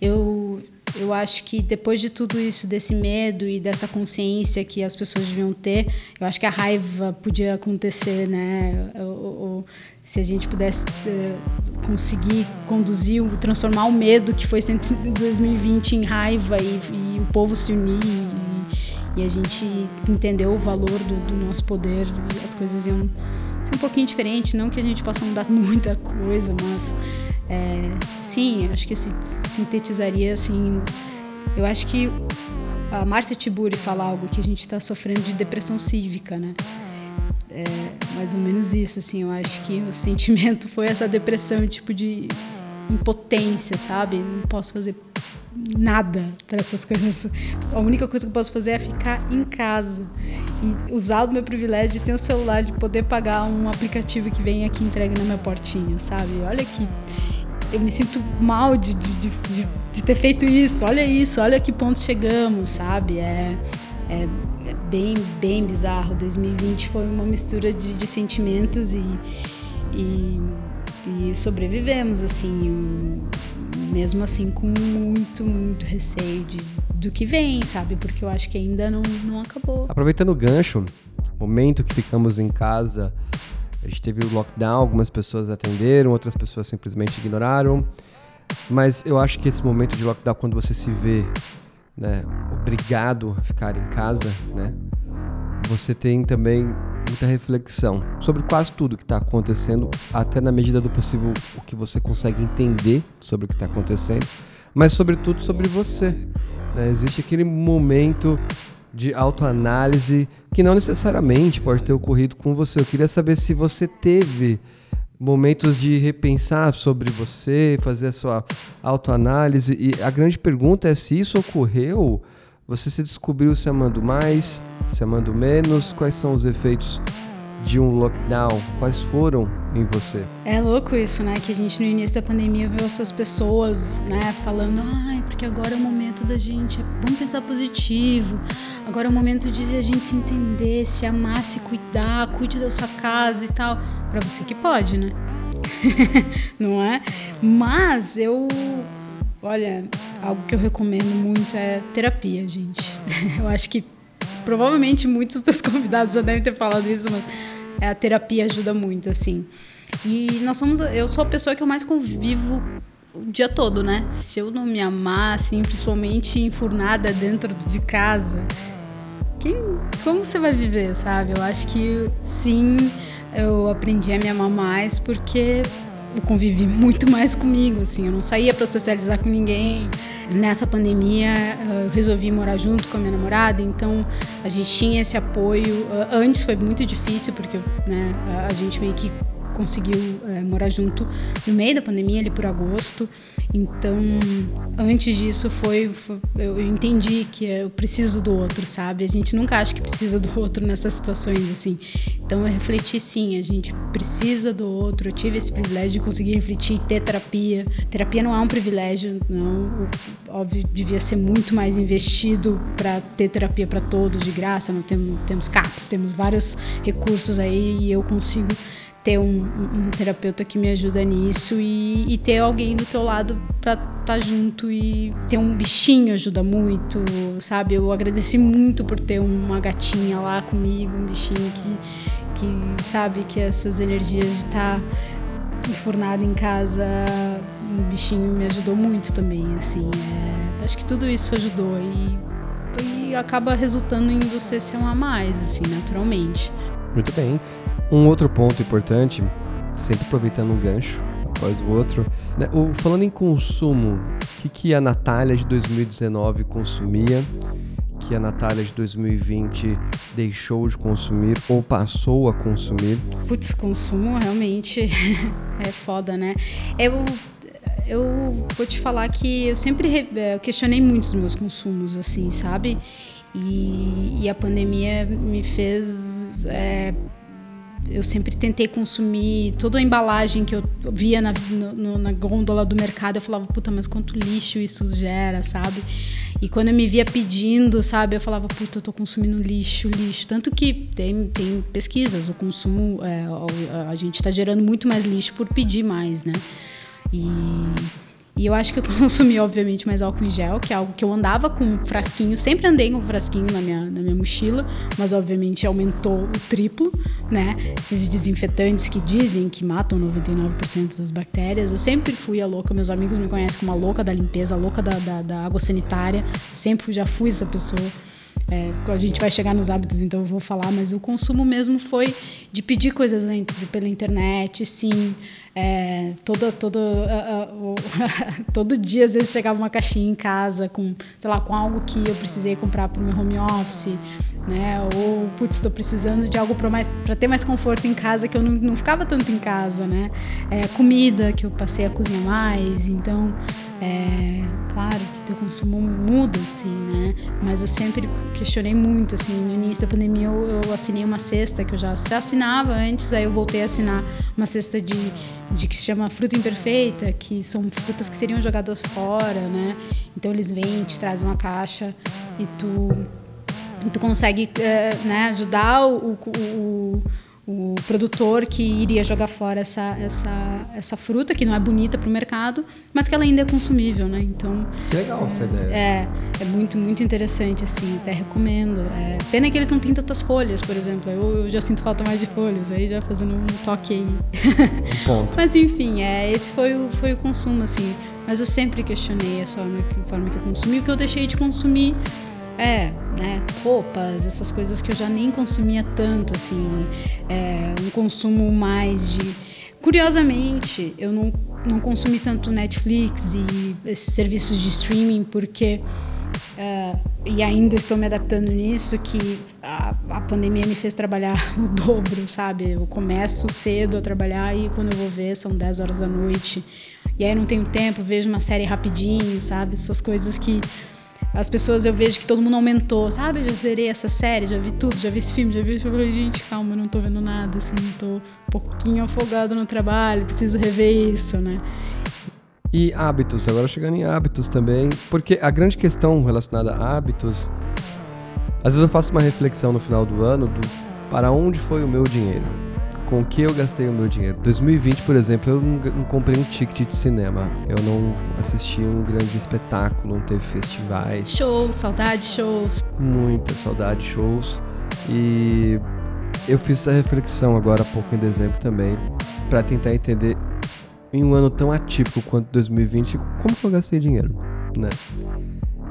Eu eu acho que depois de tudo isso, desse medo e dessa consciência que as pessoas deviam ter, eu acho que a raiva podia acontecer, né? Ou, ou, se a gente pudesse uh, conseguir conduzir, transformar o medo que foi em 2020 em raiva e, e o povo se unir e, e, a gente entendeu o valor do, do nosso poder, as coisas iam ser um pouquinho diferente. Não que a gente possa mudar muita coisa, mas é, sim, acho que sintetizaria assim. Eu acho que a Márcia Tiburi fala algo que a gente está sofrendo de depressão cívica, né? É mais ou menos isso, assim. Eu acho que o sentimento foi essa depressão, tipo de impotência, sabe? Não posso fazer nada para essas coisas. A única coisa que eu posso fazer é ficar em casa e usar o meu privilégio de ter um celular, de poder pagar um aplicativo que vem aqui entregue na minha portinha, sabe? Olha que eu me sinto mal de, de, de, de, ter feito isso. Olha isso, olha que ponto chegamos, sabe? É, é, é bem, bem bizarro. 2020 foi uma mistura de, de sentimentos e, e, e sobrevivemos, assim. Mesmo assim com muito, muito receio de, do que vem, sabe? Porque eu acho que ainda não, não acabou. Aproveitando o gancho, momento que ficamos em casa, a gente teve o lockdown, algumas pessoas atenderam, outras pessoas simplesmente ignoraram. Mas eu acho que esse momento de lockdown, quando você se vê né, obrigado a ficar em casa, né, você tem também muita reflexão sobre quase tudo que está acontecendo, até na medida do possível o que você consegue entender sobre o que está acontecendo, mas sobretudo sobre você. Né? Existe aquele momento de autoanálise que não necessariamente pode ter ocorrido com você. Eu queria saber se você teve momentos de repensar sobre você, fazer a sua autoanálise. E a grande pergunta é se isso ocorreu Você se descobriu se amando mais, se amando menos? Quais são os efeitos de um lockdown? Quais foram em você? É louco isso, né? Que a gente no início da pandemia viu essas pessoas, né, falando, ai, porque agora é o momento da gente, vamos pensar positivo. Agora é o momento de a gente se entender, se amar, se cuidar, cuide da sua casa e tal. Para você que pode, né? Não é? Mas eu Olha, algo que eu recomendo muito é terapia, gente. Eu acho que provavelmente muitos dos convidados já devem ter falado isso, mas a terapia ajuda muito, assim. E nós somos, eu sou a pessoa que eu mais convivo o dia todo, né? Se eu não me amar, assim, principalmente enfurnada dentro de casa, quem, como você vai viver, sabe? Eu acho que sim, eu aprendi a me amar mais porque eu convivi muito mais comigo, assim, eu não saía para socializar com ninguém. Nessa pandemia, eu resolvi morar junto com a minha namorada, então a gente tinha esse apoio. Antes foi muito difícil porque, né, a gente meio que conseguiu é, morar junto no meio da pandemia, ali por agosto. Então, antes disso, foi, foi, eu entendi que eu preciso do outro, sabe? A gente nunca acha que precisa do outro nessas situações assim. Então, eu refleti sim, a gente precisa do outro. Eu tive esse privilégio de conseguir refletir e ter terapia. Terapia não é um privilégio, não. Óbvio, devia ser muito mais investido para ter terapia para todos de graça. Nós temos, temos CAPs, temos vários recursos aí e eu consigo ter um, um, terapeuta que me ajuda nisso e, e ter alguém do teu lado para estar tá junto e ter um bichinho ajuda muito, sabe? Eu agradeci muito por ter uma gatinha lá comigo, um bichinho que, que sabe, que essas energias de estar tá enfurnado em casa, um bichinho me ajudou muito também, assim. É, acho que tudo isso ajudou e, e acaba resultando em você se amar mais, assim, naturalmente. Muito bem. Um outro ponto importante, sempre aproveitando um gancho após o outro, né, o, falando em consumo, o que, que a Natália de 2019 consumia, que a Natália de 2020 deixou de consumir ou passou a consumir? Putz, consumo realmente é foda, né? Eu, eu vou te falar que eu sempre eu questionei muito os meus consumos, assim, sabe? E, e a pandemia me fez é, eu sempre tentei consumir toda a embalagem que eu via na, no, na gôndola do mercado. Eu falava, puta, mas quanto lixo isso gera, sabe? E quando eu me via pedindo, sabe, eu falava, puta, eu tô consumindo lixo, lixo. Tanto que tem, tem pesquisas, o consumo, é, a gente está gerando muito mais lixo por pedir mais, né? E e eu acho que eu consumi, obviamente, mais álcool em gel, que é algo que eu andava com um frasquinho, sempre andei com um frasquinho na minha, na minha mochila, mas obviamente aumentou o triplo, né? Esses desinfetantes que dizem que matam 99% das bactérias. Eu sempre fui a louca, meus amigos me conhecem como a louca da limpeza, a louca da, da, da água sanitária, sempre já fui essa pessoa. É, a gente vai chegar nos hábitos, então eu vou falar, mas o consumo mesmo foi de pedir coisas pela internet, sim. É, todo, todo, uh, uh, uh, todo dia, às vezes, chegava uma caixinha em casa com, sei lá, com algo que eu precisei comprar para o meu home office, né? Ou, putz, estou precisando de algo para ter mais conforto em casa, que eu não, não ficava tanto em casa, né? É, comida, que eu passei a cozinhar mais, então... É, claro que teu consumo muda, assim, né? Mas eu sempre questionei muito, assim, no início da pandemia eu, eu assinei uma cesta que eu já, já assinava antes, aí eu voltei a assinar uma cesta de, de que se chama fruta imperfeita, que são frutas que seriam jogadas fora, né? Então eles vêm, te trazem uma caixa e tu, tu consegue é, né, ajudar o, o o produtor que iria jogar fora essa, essa, essa fruta que não é bonita para o mercado, mas que ela ainda é consumível, né? Então que legal essa ideia. É, é muito muito interessante assim, até recomendo. É, pena que eles não têm tantas folhas, por exemplo. Eu, eu já sinto falta mais de folhas, aí já fazendo um toque aí. Um ponto. mas enfim, é, esse foi o, foi o consumo assim. Mas eu sempre questionei a forma, a forma que eu consumi, o que eu deixei de consumir é, né? Roupas, essas coisas que eu já nem consumia tanto, assim. É, um consumo mais de. Curiosamente, eu não, não consumi tanto Netflix e esses serviços de streaming porque. Uh, e ainda estou me adaptando nisso, que a, a, pandemia me fez trabalhar o dobro, sabe? Eu começo cedo a trabalhar e quando eu vou ver são 10 horas da noite. E aí não tenho tempo, vejo uma série rapidinho, sabe? Essas coisas que as pessoas eu vejo que todo mundo aumentou, sabe? Eu já zerei essa série, já vi tudo, já vi esse filme, já vi. Eu falei, gente, calma, não tô vendo nada, assim, tô um pouquinho afogado no trabalho, preciso rever isso, né? E hábitos, agora chegando em hábitos também, porque a grande questão relacionada a hábitos, às vezes eu faço uma reflexão no final do ano do para onde foi o meu dinheiro com o que eu gastei o meu dinheiro. 2020, por exemplo, eu não, comprei um ticket de cinema. Eu não assisti um grande espetáculo, não teve festivais. Shows, saudade shows. Muita saudade shows. E eu fiz essa reflexão agora há pouco em dezembro também, para tentar entender em um ano tão atípico quanto 2020, como que eu gastei dinheiro, né?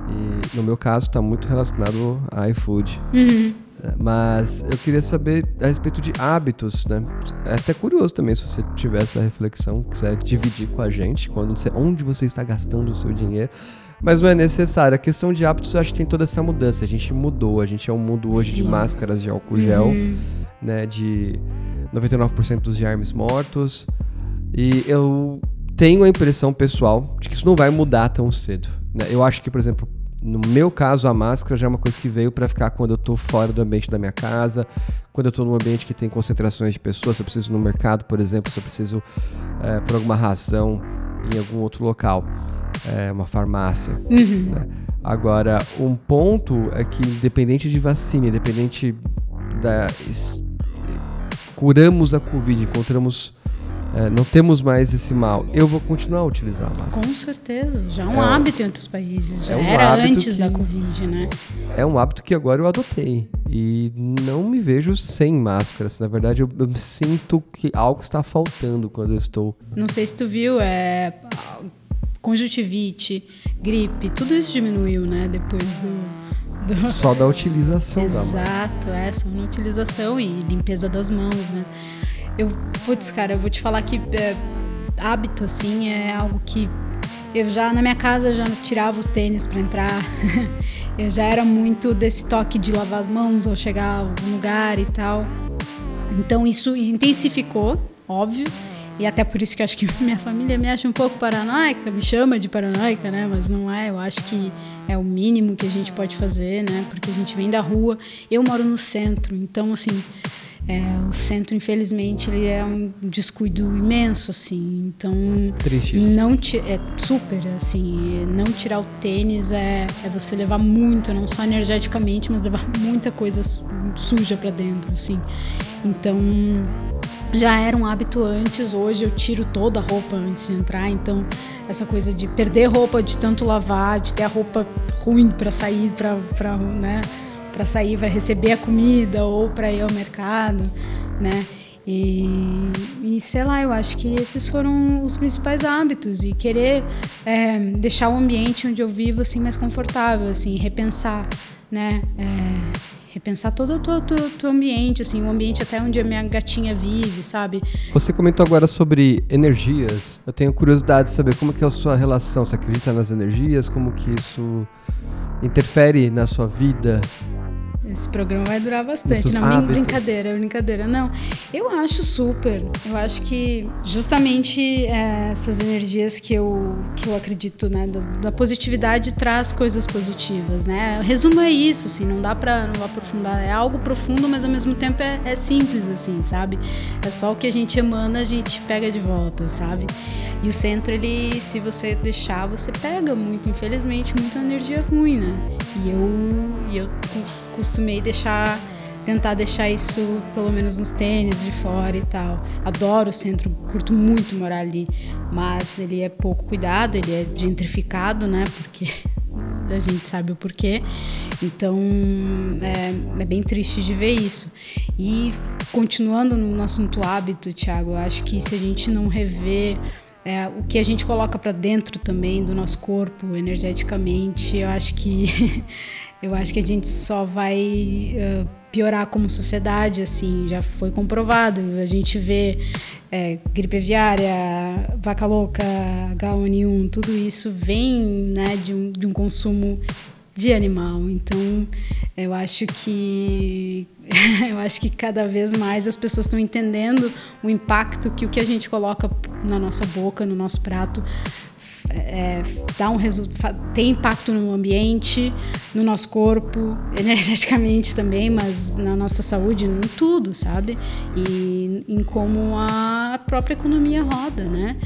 E no meu caso está muito relacionado a iFood. Uhum. Mas eu queria saber a respeito de hábitos, né? É até curioso também se você tiver essa reflexão, quiser dividir com a gente, quando você, onde você está gastando o seu dinheiro. Mas não é necessário. A questão de hábitos, eu acho que tem toda essa mudança. A gente mudou. A gente é um mundo hoje Sim. de máscaras de álcool gel, uhum. né? De 99% dos germes mortos. E eu tenho a impressão pessoal de que isso não vai mudar tão cedo. Né? Eu acho que, por exemplo, no meu caso, a máscara já é uma coisa que veio para ficar quando eu tô fora do ambiente da minha casa, quando eu tô num ambiente que tem concentrações de pessoas, se eu preciso no mercado, por exemplo, se eu preciso é, por alguma razão em algum outro local, é, uma farmácia. Uhum. Né? Agora, um ponto é que, independente de vacina, independente da. Curamos a Covid, encontramos é, não temos mais esse mal, eu vou continuar a utilizar a máscara. Com certeza, já é um é, hábito em outros países, já é um era antes que, da Covid, né? É um hábito que agora eu adotei e não me vejo sem máscaras. Na verdade, eu, eu sinto que algo está faltando quando eu estou. Não sei se tu viu, é conjuntivite, gripe, tudo isso diminuiu, né? Depois do, do... Só da utilização Exato, da é, só na utilização e limpeza das mãos, né? Eu, putz, cara, eu vou te falar que é, hábito, assim, é algo que eu já, na minha casa, eu já tirava os tênis para entrar. eu já era muito desse toque de lavar as mãos ao chegar a algum lugar e tal. Então isso intensificou, óbvio. E até por isso que eu acho que minha família me acha um pouco paranoica, me chama de paranoica, né? Mas não é, eu acho que é o mínimo que a gente pode fazer, né? Porque a gente vem da rua. Eu moro no centro, então assim, é, o centro, infelizmente, ele é um descuido imenso, assim. Então, Triste não é super, assim. Não tirar o tênis é, é você levar muito, não só energeticamente, mas levar muita coisa suja para dentro, assim. Então, já era um hábito antes. Hoje eu tiro toda a roupa antes de entrar. Então, essa coisa de perder roupa de tanto lavar, de ter a roupa ruim para sair, para, né? Para sair, para receber a comida ou para ir ao mercado, né? E, e, sei lá, eu acho que esses foram os principais hábitos e querer é, deixar o ambiente onde eu vivo assim mais confortável, assim, repensar, né? É, repensar todo o teu, teu, teu, ambiente, assim, o ambiente até onde a minha gatinha vive, sabe? Você comentou agora sobre energias. Eu tenho curiosidade de saber como que é a sua relação. Você acredita nas energias? Como que isso interfere na sua vida? Esse programa vai durar bastante. Não, hábitos. brincadeira, brincadeira. Não, eu acho super. Eu acho que justamente é, essas energias que eu, que eu acredito, né, da, da, positividade traz coisas positivas, né? O resumo é isso, assim, não dá pra não aprofundar. É algo profundo, mas ao mesmo tempo é, é simples, assim, sabe? É só o que a gente emana, a gente pega de volta, sabe? E o centro, ele, se você deixar, você pega muito, infelizmente, muita energia ruim, né? E eu, e eu costumei deixar tentar deixar isso pelo menos nos tênis de fora e tal. Adoro o centro, curto muito morar ali, mas ele é pouco cuidado, ele é gentrificado, né? Porque a gente sabe o porquê. Então é, é bem triste de ver isso. E continuando no assunto hábito, Thiago, acho que se a gente não rever é, o que a gente coloca para dentro também do nosso corpo energeticamente, eu acho que eu acho que a gente só vai uh, piorar como sociedade, assim, já foi comprovado. A gente vê é, gripe aviária, vaca louca, H1N1, tudo isso vem né, de, um, de um consumo de animal. Então, eu acho que eu acho que cada vez mais as pessoas estão entendendo o impacto que o que a gente coloca na nossa boca, no nosso prato, é, dá um tem impacto no ambiente, no nosso corpo, energeticamente também, mas na nossa saúde, em tudo, sabe? E em como a própria economia roda, né?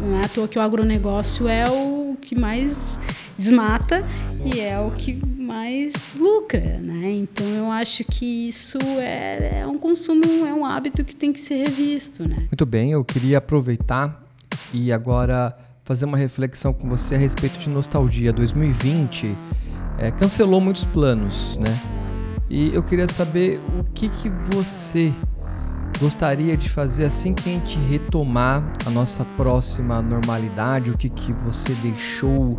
Não é à toa que o agronegócio é o que mais desmata e é o que mais lucra, né? Então eu acho que isso é, é um consumo, é um hábito que tem que ser revisto, né? Muito bem, eu queria aproveitar e agora fazer uma reflexão com você a respeito de nostalgia. 2020 é, cancelou muitos planos, né? E eu queria saber o que, que você gostaria de fazer assim que a gente retomar a nossa próxima normalidade, o que, que você deixou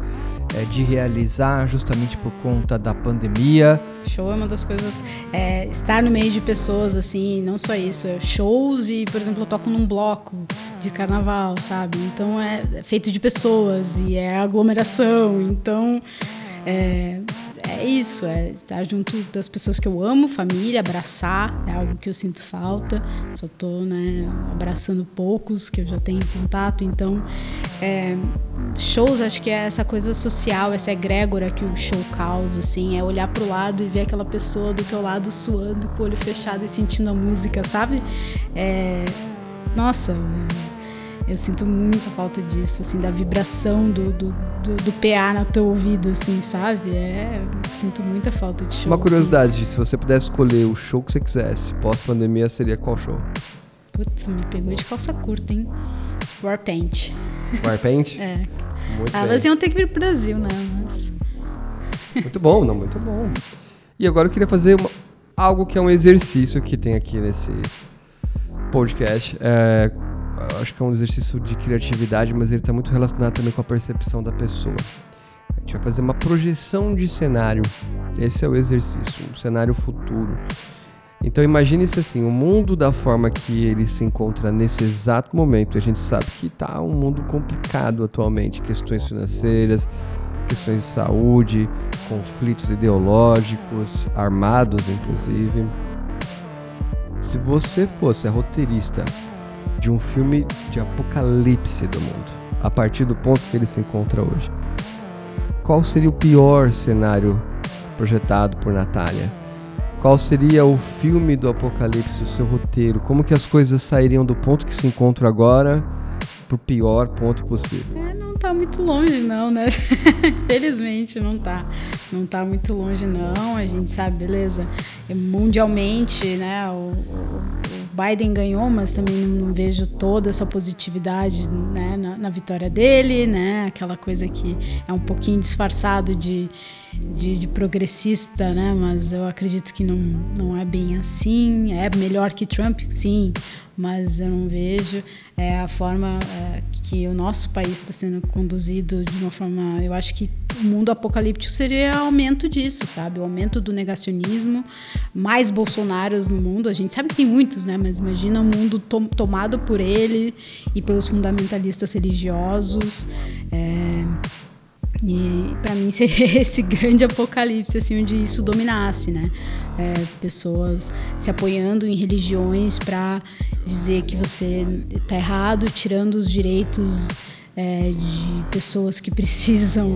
é, de realizar justamente por conta da pandemia. Show é uma das coisas. É, estar no meio de pessoas, assim, não só isso, é shows e, por exemplo, eu toco num bloco de carnaval, sabe? Então é feito de pessoas e é aglomeração. Então. É, é isso, é estar junto das pessoas que eu amo, família, abraçar, é algo que eu sinto falta. Só estou né, abraçando poucos que eu já tenho contato, então é, shows acho que é essa coisa social, essa egrégora que o show causa, assim, é olhar pro lado e ver aquela pessoa do teu lado suando, com o olho fechado e sentindo a música, sabe? É, nossa, eu sinto muita falta disso, assim, da vibração do, do, do, do PA no teu ouvido, assim, sabe? É, sinto muita falta de show. Uma curiosidade, assim. se você pudesse escolher o show que você quisesse, pós-pandemia, seria qual show? Putz, me pegou de calça curta, hein? Warpaint. Warpaint? é. Muito ah, Elas iam ter que vir pro Brasil, né? Mas... Muito bom, não, muito bom. E agora eu queria fazer uma, algo que é um exercício que tem aqui nesse podcast. É, acho que é um exercício de criatividade, mas ele está muito relacionado também com a percepção da pessoa. A gente vai fazer uma projeção de cenário. Esse é o exercício, um cenário futuro. Então imagine-se assim, o mundo da forma que ele se encontra nesse exato momento. A gente sabe que está um mundo complicado atualmente, questões financeiras, questões de saúde, conflitos ideológicos, armados inclusive. Se você fosse a roteirista de um filme de apocalipse do mundo, a partir do ponto que ele se encontra hoje. Qual seria o pior cenário projetado por Natália? Qual seria o filme do apocalipse, o seu roteiro? Como que as coisas sairiam do ponto que se encontram agora para o pior ponto possível? É, não está muito longe não, né? Felizmente não está, Não está muito longe não. A gente sabe, beleza, mundialmente, né, o Biden ganhou, mas também não vejo toda essa positividade né, na, na, vitória dele, né? Aquela coisa que é um pouquinho disfarçado de, de, de, progressista, né? Mas eu acredito que não, não é bem assim. É melhor que Trump, sim, mas eu não vejo é, a forma é, que o nosso país está sendo conduzido de uma forma. Eu acho que o mundo apocalíptico seria aumento disso, sabe? O aumento do negacionismo, mais Bolsonaros no mundo. A gente sabe que tem muitos, né? Mas imagina um mundo to tomado por ele e pelos fundamentalistas religiosos. É... E para mim seria esse grande apocalipse, assim, onde isso dominasse, né? É, pessoas se apoiando em religiões para dizer que você está errado, tirando os direitos é, de pessoas que precisam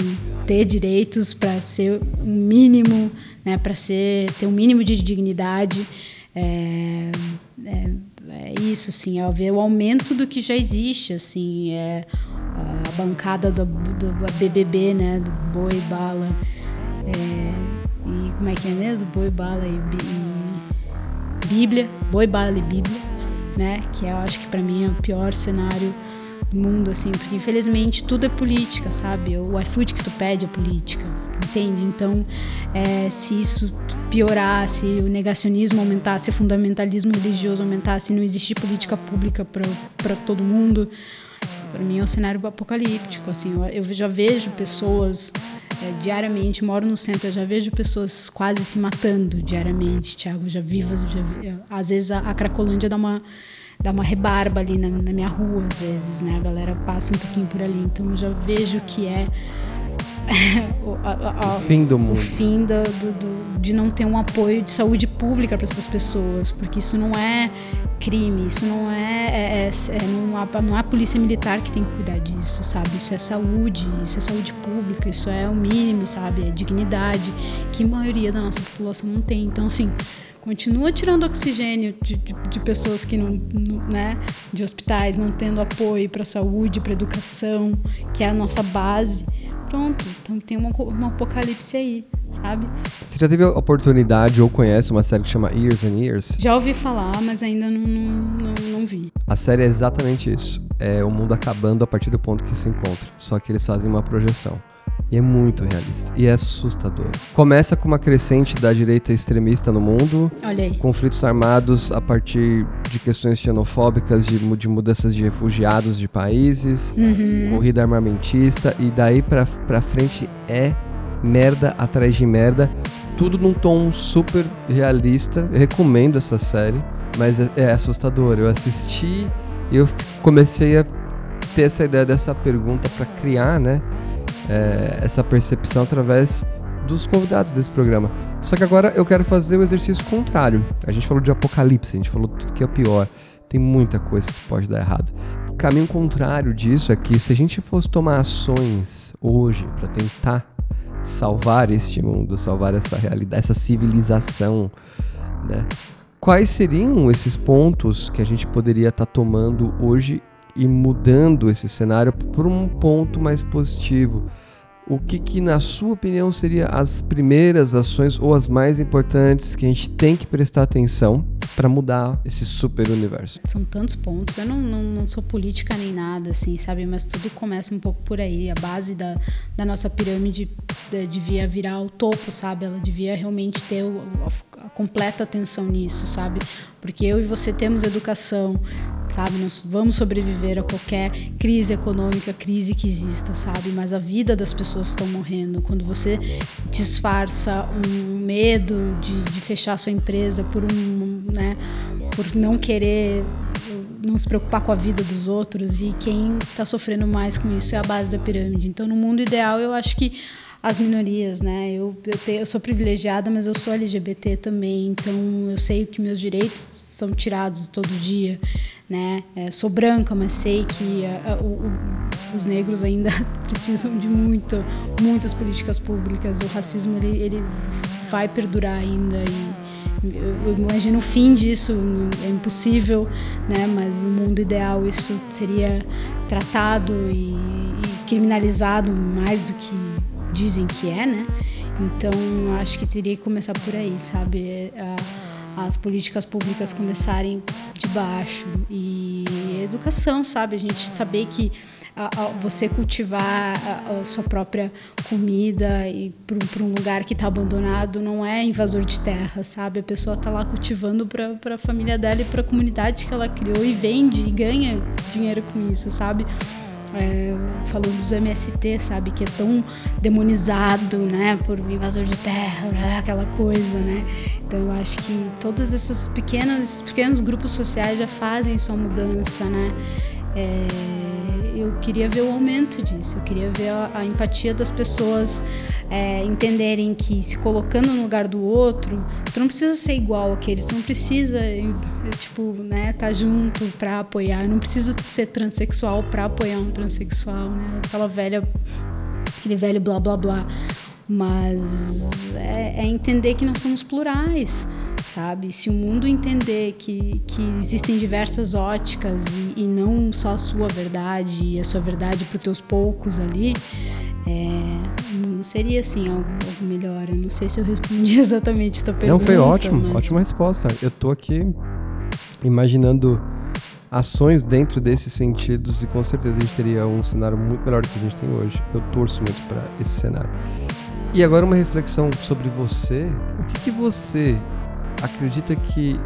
ter direitos para ser um mínimo, né, para ser ter um mínimo de dignidade. É, é, é isso, assim, é ver o aumento do que já existe, assim, é a bancada do, do BBB, né, do Boi Bala, é, e como é que é mesmo? Boi Bala e, e Bíblia, Boi Bala e Bíblia, né, que eu acho que para mim é o pior cenário mundo, assim, porque infelizmente tudo é política, sabe? O iFood que tu pede é política, entende? Então, é, se isso piorar, se o negacionismo aumentar, se o fundamentalismo religioso aumentar, se não existir política pública para todo mundo, para mim é um cenário apocalíptico, assim, eu, eu já vejo pessoas é, diariamente, moro no centro, eu já vejo pessoas quase se matando diariamente, Thiago, já vivo, já vi, às vezes a, a Cracolândia dá uma dá uma rebarba ali na, na, minha rua, às vezes, né? A galera passa um pouquinho por ali. Então eu já vejo que é. o, a, a, fim do mundo. O fim do, do, do, de não ter um apoio de saúde pública para essas pessoas, porque isso não é crime, isso não é, é, é, é não, há, não há polícia militar que tem que cuidar disso, sabe? Isso é saúde, isso é saúde pública, isso é o mínimo, sabe? É dignidade que a maioria da nossa população não tem. Então, assim, continua tirando oxigênio de, de, de pessoas que não, não, né, de hospitais não tendo apoio para saúde, para educação, que é a nossa base. Pronto, então tem uma, um apocalipse aí, sabe? Você já teve a oportunidade ou conhece uma série que chama Years and Years? Já ouvi falar, mas ainda não, não, não, não vi. A série é exatamente isso. É o mundo acabando a partir do ponto que se encontra. Só que eles fazem uma projeção. E é muito realista. E é assustador. Começa com uma crescente da direita extremista no mundo. Olha aí. Conflitos armados a partir de questões xenofóbicas, de, de mudanças de refugiados de países, uhum. corrida armamentista. E daí pra, pra frente é merda atrás de merda. Tudo num tom super realista. Eu recomendo essa série. Mas é, é assustador. Eu assisti e eu comecei a ter essa ideia dessa pergunta para criar, né? É, essa percepção através dos convidados desse programa. Só que agora eu quero fazer o exercício contrário. A gente falou de apocalipse, a gente falou tudo que é pior. Tem muita coisa que pode dar errado. O caminho contrário disso é que se a gente fosse tomar ações hoje para tentar salvar este mundo, salvar essa realidade, essa civilização, né? Quais seriam esses pontos que a gente poderia estar tá tomando hoje e mudando esse cenário para um ponto mais positivo. O que, que, na sua opinião, seria as primeiras ações ou as mais importantes que a gente tem que prestar atenção para mudar esse super universo? São tantos pontos. Eu não, não, não, sou política nem nada, assim, sabe? Mas tudo começa um pouco por aí. A base da, da nossa pirâmide devia virar o topo, sabe? Ela devia realmente ter a completa atenção nisso, sabe? Porque eu e você temos educação, sabe? Nós vamos sobreviver a qualquer crise econômica, crise que exista, sabe? Mas a vida das pessoas estão morrendo. Quando você disfarça um medo de, de fechar sua empresa por um, né? Por não querer não se preocupar com a vida dos outros e quem está sofrendo mais com isso é a base da pirâmide. Então, no mundo ideal, eu acho que as minorias, né? Eu, eu, te, eu, sou privilegiada, mas eu sou LGBT também, então eu sei que meus direitos são tirados todo dia, né? É, sou branca, mas sei que a, a, o, os negros ainda precisam de muito, muitas políticas públicas. O racismo ele, ele vai perdurar ainda e eu, eu imagino o fim disso é impossível, né? Mas no mundo ideal isso seria tratado e, e criminalizado mais do que dizem que é, né? Então acho que teria que começar por aí, sabe? É, as políticas públicas começarem de baixo e educação, sabe? A gente saber que você cultivar a, a, sua própria comida e para um lugar que está abandonado não é invasor de terra, sabe? A pessoa está lá cultivando para a família dela e para a comunidade que ela criou e vende e ganha dinheiro com isso, sabe? É, do MST, sabe, que é tão demonizado, né, por invasor de terra, né, aquela coisa, né. Então eu acho que todas essas pequenas, esses pequenos grupos sociais já fazem sua mudança, né. É, eu queria ver o aumento disso, eu queria ver a, a empatia das pessoas é, entenderem que se colocando no lugar do outro, tu não precisa ser igual àqueles, tu não precisa, tipo, né, tá junto para apoiar, eu não preciso ser transexual para apoiar um transexual, né, aquela velha, aquele velho blá blá blá, mas é, é entender que nós somos plurais, sabe? Se o mundo entender que, que existem diversas óticas e, e não só a sua verdade e a sua verdade para os teus poucos ali, é, não seria assim algo, algo, melhor. Eu não sei se eu respondi exatamente a tua pergunta. Não, foi ótimo, mas... ótima resposta. Eu tô aqui imaginando ações dentro desses sentidos e com certeza a gente teria um cenário muito melhor do que a gente tem hoje. Eu torço muito para esse cenário. E agora uma reflexão sobre você. O que, que você acredita que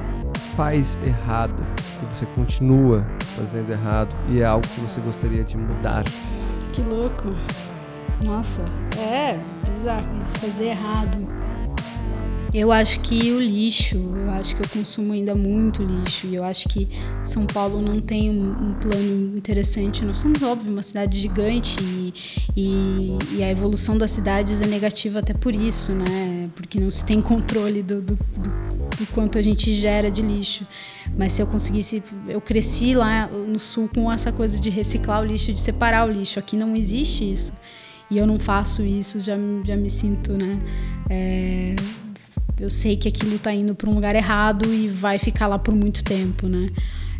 faz errado, que você continua fazendo errado e é algo que você gostaria de mudar? Que louco. Nossa, é bizarro isso, fazer errado. Eu acho que o lixo, eu acho que eu consumo ainda muito lixo e eu acho que São Paulo não tem um, um plano interessante. Nós somos, óbvio, uma cidade gigante e, e, e, a evolução das cidades é negativa até por isso, né? Porque não se tem controle do, do, do do quanto a gente gera de lixo. Mas se eu conseguisse, eu cresci lá no sul com essa coisa de reciclar o lixo, de separar o lixo. Aqui não existe isso. E eu não faço isso, já, já me sinto, né? É, eu sei que aquilo está indo para um lugar errado e vai ficar lá por muito tempo, né?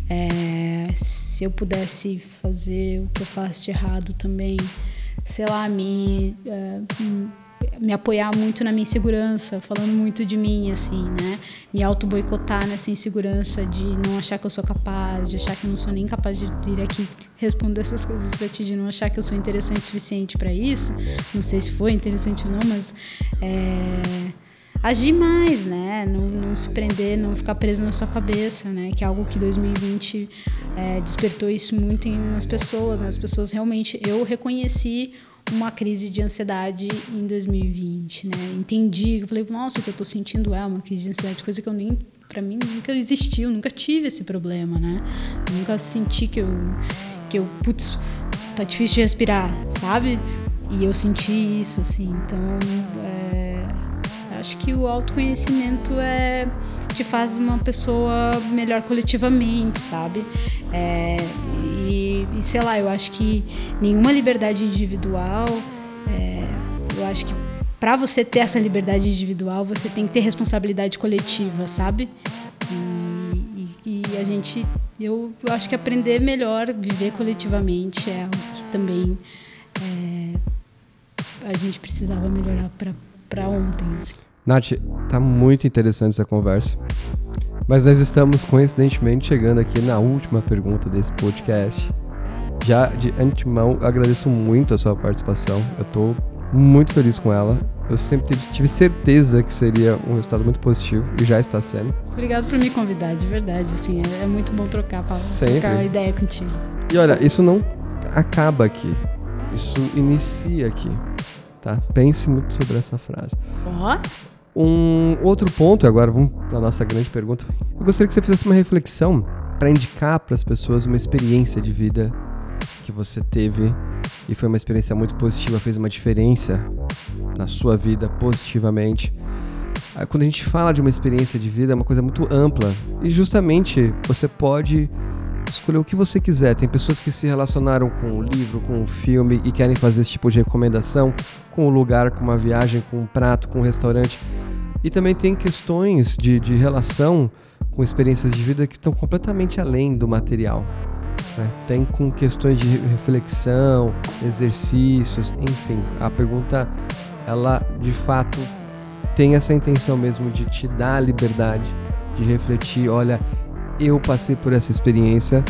É, se eu pudesse fazer o que eu faço de errado também, sei lá, me, uh, me apoiar muito na minha insegurança, falando muito de mim, assim, né? Me auto-boicotar nessa insegurança de não achar que eu sou capaz, de achar que eu não sou nem capaz de vir aqui responder essas coisas pra ti, de não achar que eu sou interessante o suficiente para isso. Não sei se foi interessante ou não, mas. É agir mais, né? Não, não, se prender, não ficar preso na sua cabeça, né? Que é algo que 2020 é, despertou isso muito em, nas pessoas, né? As pessoas realmente... Eu reconheci uma crise de ansiedade em 2020, né? Entendi, eu falei, nossa, o que eu tô sentindo é uma crise de ansiedade, coisa que eu nem... Pra mim nunca existiu, nunca tive esse problema, né? nunca senti que eu... Que eu, putz, tá difícil de respirar, sabe? E eu senti isso, assim. Então, é, acho que o autoconhecimento é te faz uma pessoa melhor coletivamente, sabe? É, e, e, sei lá, eu acho que nenhuma liberdade individual, é, eu acho que para você ter essa liberdade individual, você tem que ter responsabilidade coletiva, sabe? E, e, e a gente, eu, eu, acho que aprender melhor, viver coletivamente é algo que também é, a gente precisava melhorar para ontem. Assim. Nath, tá muito interessante essa conversa. Mas nós estamos coincidentemente chegando aqui na última pergunta desse podcast. Já de antemão, agradeço muito a sua participação. Eu tô muito feliz com ela. Eu sempre tive certeza que seria um resultado muito positivo e já está sendo. Obrigado por me convidar, de verdade. Assim, é, é muito bom trocar, Paulo, sempre. trocar ideia contigo. E olha, isso não acaba aqui. Isso inicia aqui. Tá? Pense muito sobre essa frase. Ó. Oh. Um outro ponto, agora vamos para nossa grande pergunta. Eu gostaria que você fizesse uma reflexão para indicar para as pessoas uma experiência de vida que você teve e foi uma experiência muito positiva, fez uma diferença na sua vida positivamente. Ah, quando a gente fala de uma experiência de vida, é uma coisa muito ampla e justamente você pode escolher o que você quiser. Tem pessoas que se relacionaram com o livro, com o filme e querem fazer esse tipo de recomendação, com o lugar, com uma viagem, com um prato, com um restaurante. E também tem questões de, de relação com experiências de vida que estão completamente além do material. Né? Tem com questões de reflexão, exercícios, enfim. A pergunta, ela de fato tem essa intenção mesmo de te dar a liberdade de refletir. Olha, eu passei por essa experiência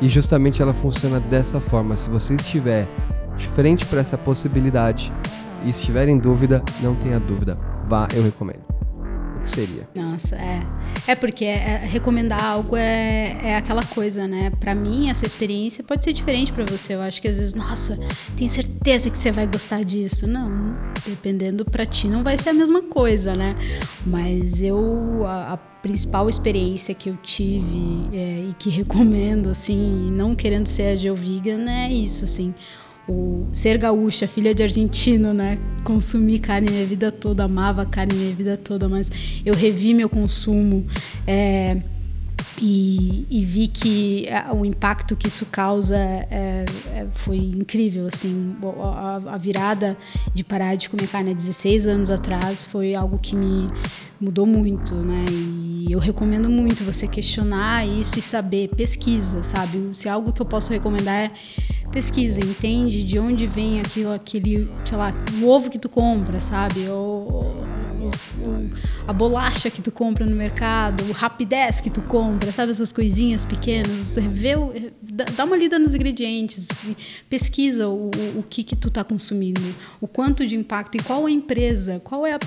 e justamente ela funciona dessa forma. Se você estiver de frente para essa possibilidade e estiver em dúvida, não tenha dúvida. Vá, eu recomendo que seria? Nossa, é. É porque é, recomendar algo é, é aquela coisa, né? Para mim, essa experiência pode ser diferente para você. Eu acho que às vezes, nossa, tenho certeza que você vai gostar disso. Não, dependendo para ti, não vai ser a mesma coisa, né? Mas eu, a, a principal experiência que eu tive é, e que recomendo, assim, não querendo ser a Geovegan, é isso, assim o ser gaúcha, filha de argentino, né? Consumi carne minha vida toda, amava carne minha vida toda, mas eu revi meu consumo. É, e, e, vi que o impacto que isso causa é, é, foi incrível assim. A, a, virada de parar de comer carne há 16 anos atrás foi algo que me mudou muito né? E eu recomendo muito você questionar isso e saber pesquisa sabe? Se é algo que eu posso recomendar é pesquisa, entende de onde vem aquilo, aquele, sei lá, o ovo que tu compra, sabe? Ou, a bolacha que tu compra no mercado, o rapidez que tu compra, sabe? Essas coisinhas pequenas. Vê, dá uma lida nos ingredientes, pesquisa o, o que que tu tá consumindo, o quanto de impacto e qual a empresa, qual é a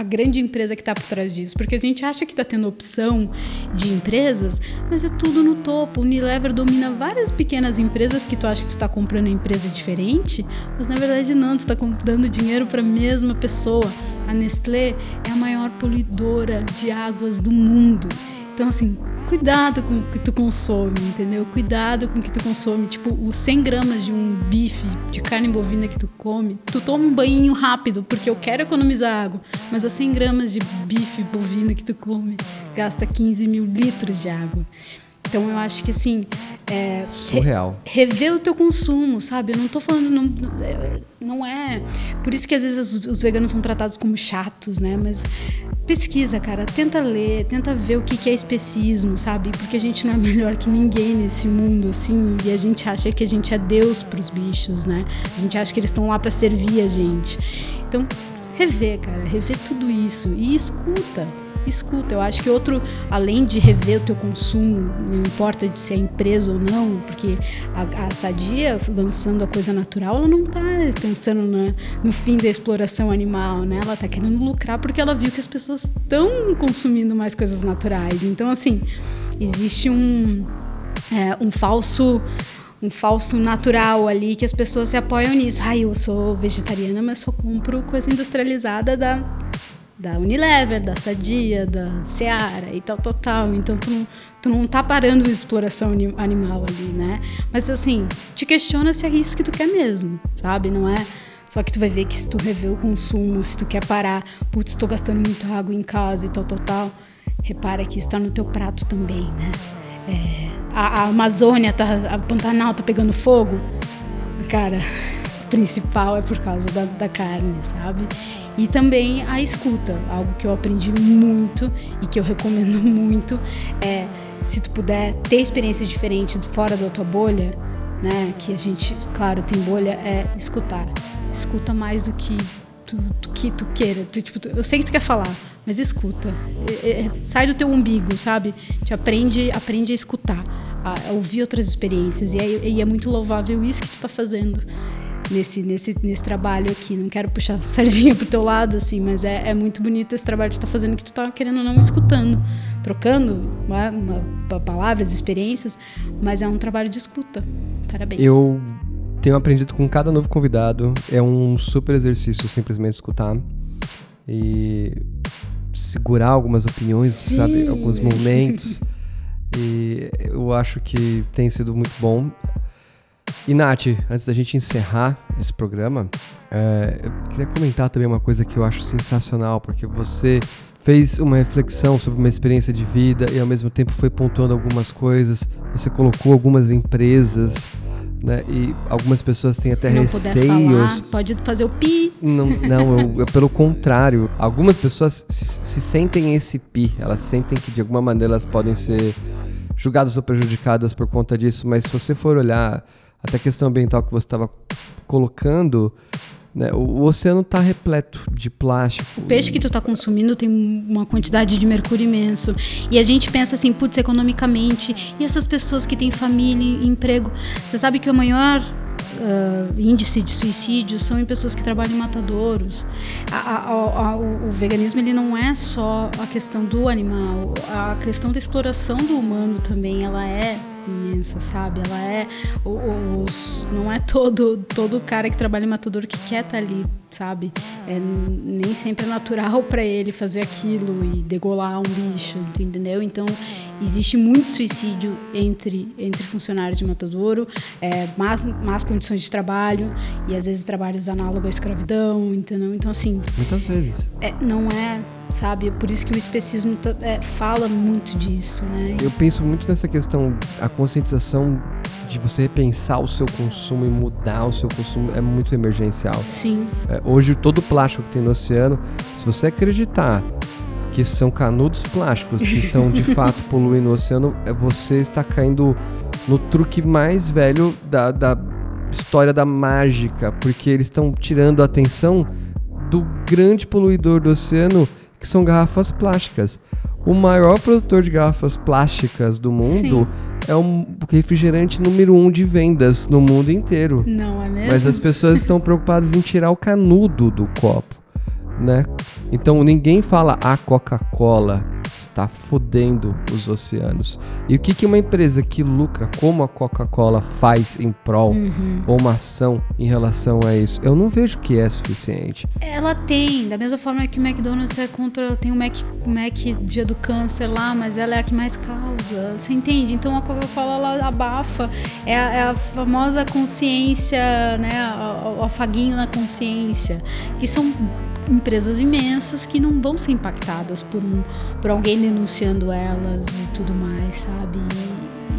a grande empresa que está por trás disso. Porque a gente acha que está tendo opção de empresas, mas é tudo no topo. O Unilever domina várias pequenas empresas que tu acha que tu está comprando uma empresa diferente, mas na verdade não, tu está dando dinheiro para a mesma pessoa. A Nestlé é a maior poluidora de águas do mundo. Então, assim, cuidado com o que tu consome, entendeu? Cuidado com o que tu consome. Tipo, os 100 gramas de um bife de carne bovina que tu come, tu toma um banho rápido, porque eu quero economizar água. Mas os 100 gramas de bife bovina que tu come, gasta 15 mil litros de água. Então eu acho que assim. É, Surreal. Re, rever o teu consumo, sabe? Eu não tô falando. Não, não é. Por isso que às vezes os, os, veganos são tratados como chatos, né? Mas pesquisa, cara. Tenta ler, tenta ver o que, que é especismo, sabe? Porque a gente não é melhor que ninguém nesse mundo, assim. E a gente acha que a gente é Deus pros bichos, né? A gente acha que eles estão lá para servir a gente. Então, rever, cara. Rever tudo isso. E escuta escuta. Eu acho que outro, além de rever o teu consumo, não importa se é empresa ou não, porque a, a Sadia, lançando a coisa natural, ela não está pensando na, no fim da exploração animal, né? Ela está querendo lucrar porque ela viu que as pessoas estão consumindo mais coisas naturais. Então, assim, existe um, é, um falso um falso natural ali que as pessoas se apoiam nisso. Ai, eu sou vegetariana, mas só compro coisa industrializada da da Unilever, da Sadia, da Seara e tal, total. Então tu não, tu não tá parando a exploração animal ali, né? Mas assim, te questiona se é isso que tu quer mesmo, sabe? Não é só que tu vai ver que se tu rever o consumo, se tu quer parar, putz, estou gastando muita água em casa e tal, tal, tal, repara que isso está no teu prato também, né? É, a, a Amazônia, tá, a Pantanal tá pegando fogo, cara, principal é por causa da, da carne, sabe? E também a escuta, algo que eu aprendi muito e que eu recomendo muito é se tu puder ter experiências diferentes fora da tua bolha, né? Que a gente, claro, tem bolha, é escutar. Escuta mais do que tu, do que tu queira. Tu, tipo, tu, eu sei que tu quer falar, mas escuta. É, é, sai do teu umbigo, sabe? Te aprende, aprende a escutar, a, a ouvir outras experiências. E é, e é muito louvável isso que tu tá fazendo nesse, nesse, nesse trabalho aqui. Não quero puxar sardinha pro teu lado, assim, mas é, é muito bonito esse trabalho que tu tá fazendo que tu tá querendo ou não escutando, trocando uma, uma, palavras, experiências, mas é um trabalho de escuta. Parabéns. Eu tenho aprendido com cada novo convidado. É um super exercício simplesmente escutar e segurar algumas opiniões, Sim. sabe? Alguns momentos. e eu acho que tem sido muito bom. E Nath, antes da gente encerrar esse programa, é, eu queria comentar também uma coisa que eu acho sensacional, porque você fez uma reflexão sobre uma experiência de vida e ao mesmo tempo foi pontuando algumas coisas. Você colocou algumas empresas, né? E algumas pessoas têm até Se não receios. Falar, pode fazer o pi. Não, não eu, eu, pelo contrário. Algumas pessoas se, se sentem esse pi. Elas sentem que de alguma maneira elas podem ser julgadas ou prejudicadas por conta disso. Mas se você for olhar até a questão ambiental que você estava colocando, né, o, o, oceano está repleto de plástico. O peixe que tu está consumindo tem uma quantidade de mercúrio imenso. E a gente pensa assim, putz, economicamente, e essas pessoas que têm família e emprego? Você sabe que o maior uh, índice de suicídio são em pessoas que trabalham em matadouros. A, a, a, o, o, veganismo ele não é só a questão do animal, a questão da exploração do humano também, ela é imensa, sabe? Ela é os, não é todo todo cara que trabalha em matador que quer estar tá ali, sabe? É, nem sempre é natural para ele fazer aquilo e degolar um bicho, entendeu? Então existe muito suicídio entre entre funcionários de matadouro, é, más, más condições de trabalho e às vezes trabalhos análogos à escravidão, entendeu? Então assim, muitas vezes. É, não é sabe? É por isso que o especismo é, fala muito disso, né? Eu penso muito nessa questão, a conscientização de você repensar o seu consumo e mudar o seu consumo é muito emergencial. Sim. É, hoje, todo o plástico que tem no oceano, se você acreditar que são canudos plásticos que estão de fato poluindo o oceano, é, você está caindo no truque mais velho da, da história da mágica, porque eles estão tirando a atenção do grande poluidor do oceano que são garrafas plásticas. O maior produtor de garrafas plásticas do mundo Sim. É o refrigerante número um de vendas no mundo inteiro. Não é mesmo? Mas as pessoas estão preocupadas em tirar o canudo do copo, né? Então ninguém fala a Coca-Cola está fodendo os oceanos. E o que, que uma empresa que lucra como a Coca-Cola faz em prol Uhum. ou uma ação em relação a isso? Eu não vejo que é suficiente. Ela tem, da mesma forma que o McDonald's é contra. Tem o Mac, Mac Dia do Câncer lá, mas ela é a que mais causa. Você entende? Então a Coca-Cola ela abafa. É a, é a famosa consciência, né? O, o afaguinho na consciência. Que são empresas imensas que não vão ser impactadas por, um, por alguém denunciando elas e tudo mais, sabe?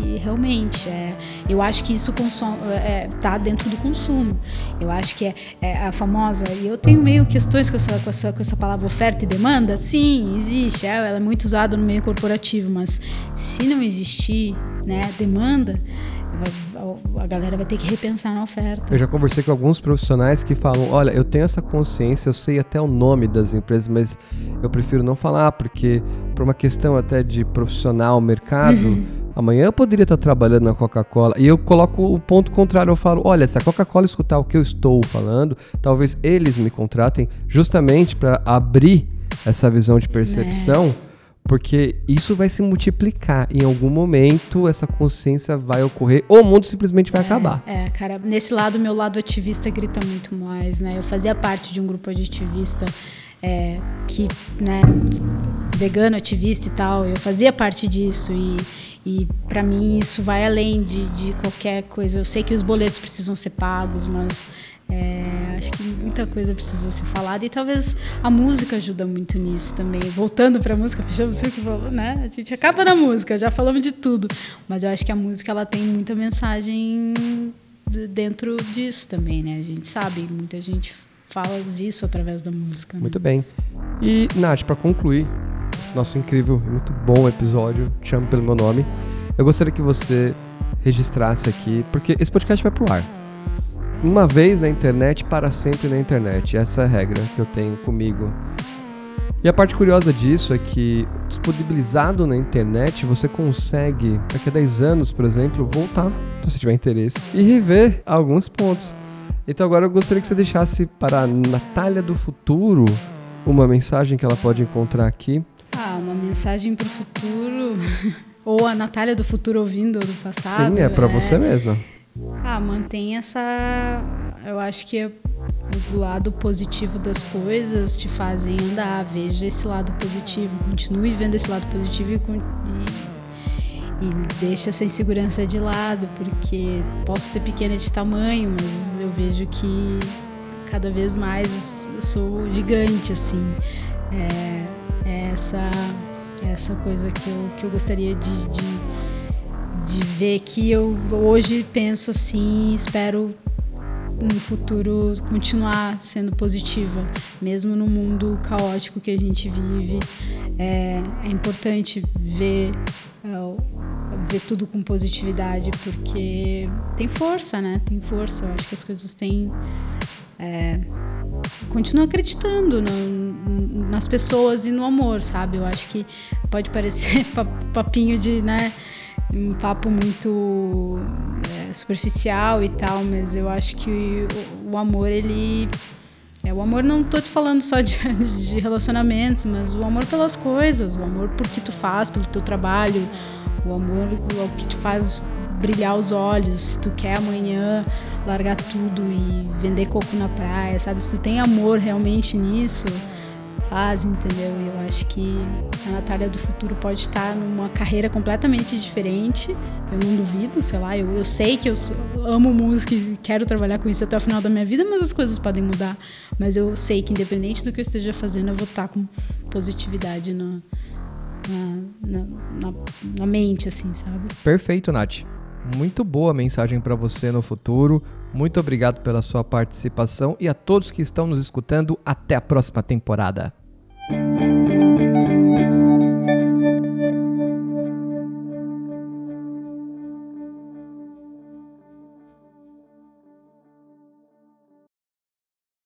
E, e realmente, é, eu acho que isso consome, é, tá dentro do consumo. Eu acho que é, é a famosa. E eu tenho meio questões com essa, com, essa, com essa palavra oferta e demanda. Sim, existe. É, ela é muito usada no meio corporativo, mas se não existir né, demanda a galera vai ter que repensar na oferta. Eu já conversei com alguns profissionais que falam: olha, eu tenho essa consciência, eu sei até o nome das empresas, mas eu prefiro não falar, porque por uma questão até de profissional, mercado. Amanhã eu poderia estar trabalhando na Coca-Cola. E eu coloco o ponto contrário. Eu falo: olha, se a Coca-Cola escutar o que eu estou falando, talvez eles me contratem justamente para abrir essa visão de percepção. É porque isso vai se multiplicar. Em algum momento, essa consciência vai ocorrer ou o mundo simplesmente vai é, acabar. É, cara, nesse lado, meu lado ativista grita muito mais, né? Eu fazia parte de um grupo de ativista é, que, né, vegano, ativista e tal, eu fazia parte disso e, e para mim isso vai além de, de qualquer coisa. Eu sei que os boletos precisam ser pagos, mas é, acho que muita coisa precisa ser falada e talvez a música ajuda muito nisso também. Voltando para a música, fechamos o que falou, né? A gente acaba na música, já falamos de tudo, mas eu acho que a música ela tem muita mensagem dentro disso também, né? A gente sabe, muita gente fala isso através da música. Né? Muito bem. E Nath, para concluir esse nosso incrível muito bom episódio, te chamo pelo meu nome. Eu gostaria que você registrasse aqui, porque esse podcast vai pro ar uma vez na internet, para sempre na internet. Essa é a regra que eu tenho comigo. E a parte curiosa disso é que, disponibilizado na internet, você consegue, daqui a 10 anos, por exemplo, voltar, se você tiver interesse, e rever alguns pontos. Então agora eu gostaria que você deixasse para a Natália do futuro uma mensagem que ela pode encontrar aqui. Ah, uma mensagem para o futuro. Ou a Natália do futuro ouvindo do passado. Sim, é para é... você mesma. Ah, mantém essa. Eu acho que o lado positivo das coisas te fazem andar. Veja esse lado positivo, continue vendo esse lado positivo e, e, e deixa essa insegurança de lado, porque posso ser pequena de tamanho, mas eu vejo que cada vez mais eu sou gigante, assim. É, é essa, é essa coisa que eu, que eu gostaria de, de de ver que eu hoje penso assim, espero no futuro continuar sendo positiva, mesmo no mundo caótico que a gente vive. É, é importante ver, é, ver tudo com positividade, porque tem força, né? Tem força. Eu acho que as coisas têm. É, acreditando no, nas pessoas e no amor, sabe? Eu acho que pode parecer papinho de, né? Um papo muito é, superficial e tal, mas eu acho que o, o, amor, ele. É, o amor não tô te falando só de, de relacionamentos, mas o amor pelas coisas, o amor por que tu faz, pelo teu trabalho, o amor o que te faz brilhar os olhos, se tu quer amanhã largar tudo e vender coco na praia, sabe? Se tu tem amor realmente nisso, faz, entendeu? E eu acho que a Natália do futuro pode estar numa carreira completamente diferente. Eu não duvido, sei lá, eu, eu sei que eu amo música e quero trabalhar com isso até o final da minha vida, mas as coisas podem mudar. Mas eu sei que independente do que eu esteja fazendo, eu vou estar com positividade na, na, na, na mente, assim, sabe? Perfeito, Nath. Muito boa mensagem para você no futuro. Muito obrigado pela sua participação e a todos que estão nos escutando. Até a próxima temporada. Thank you.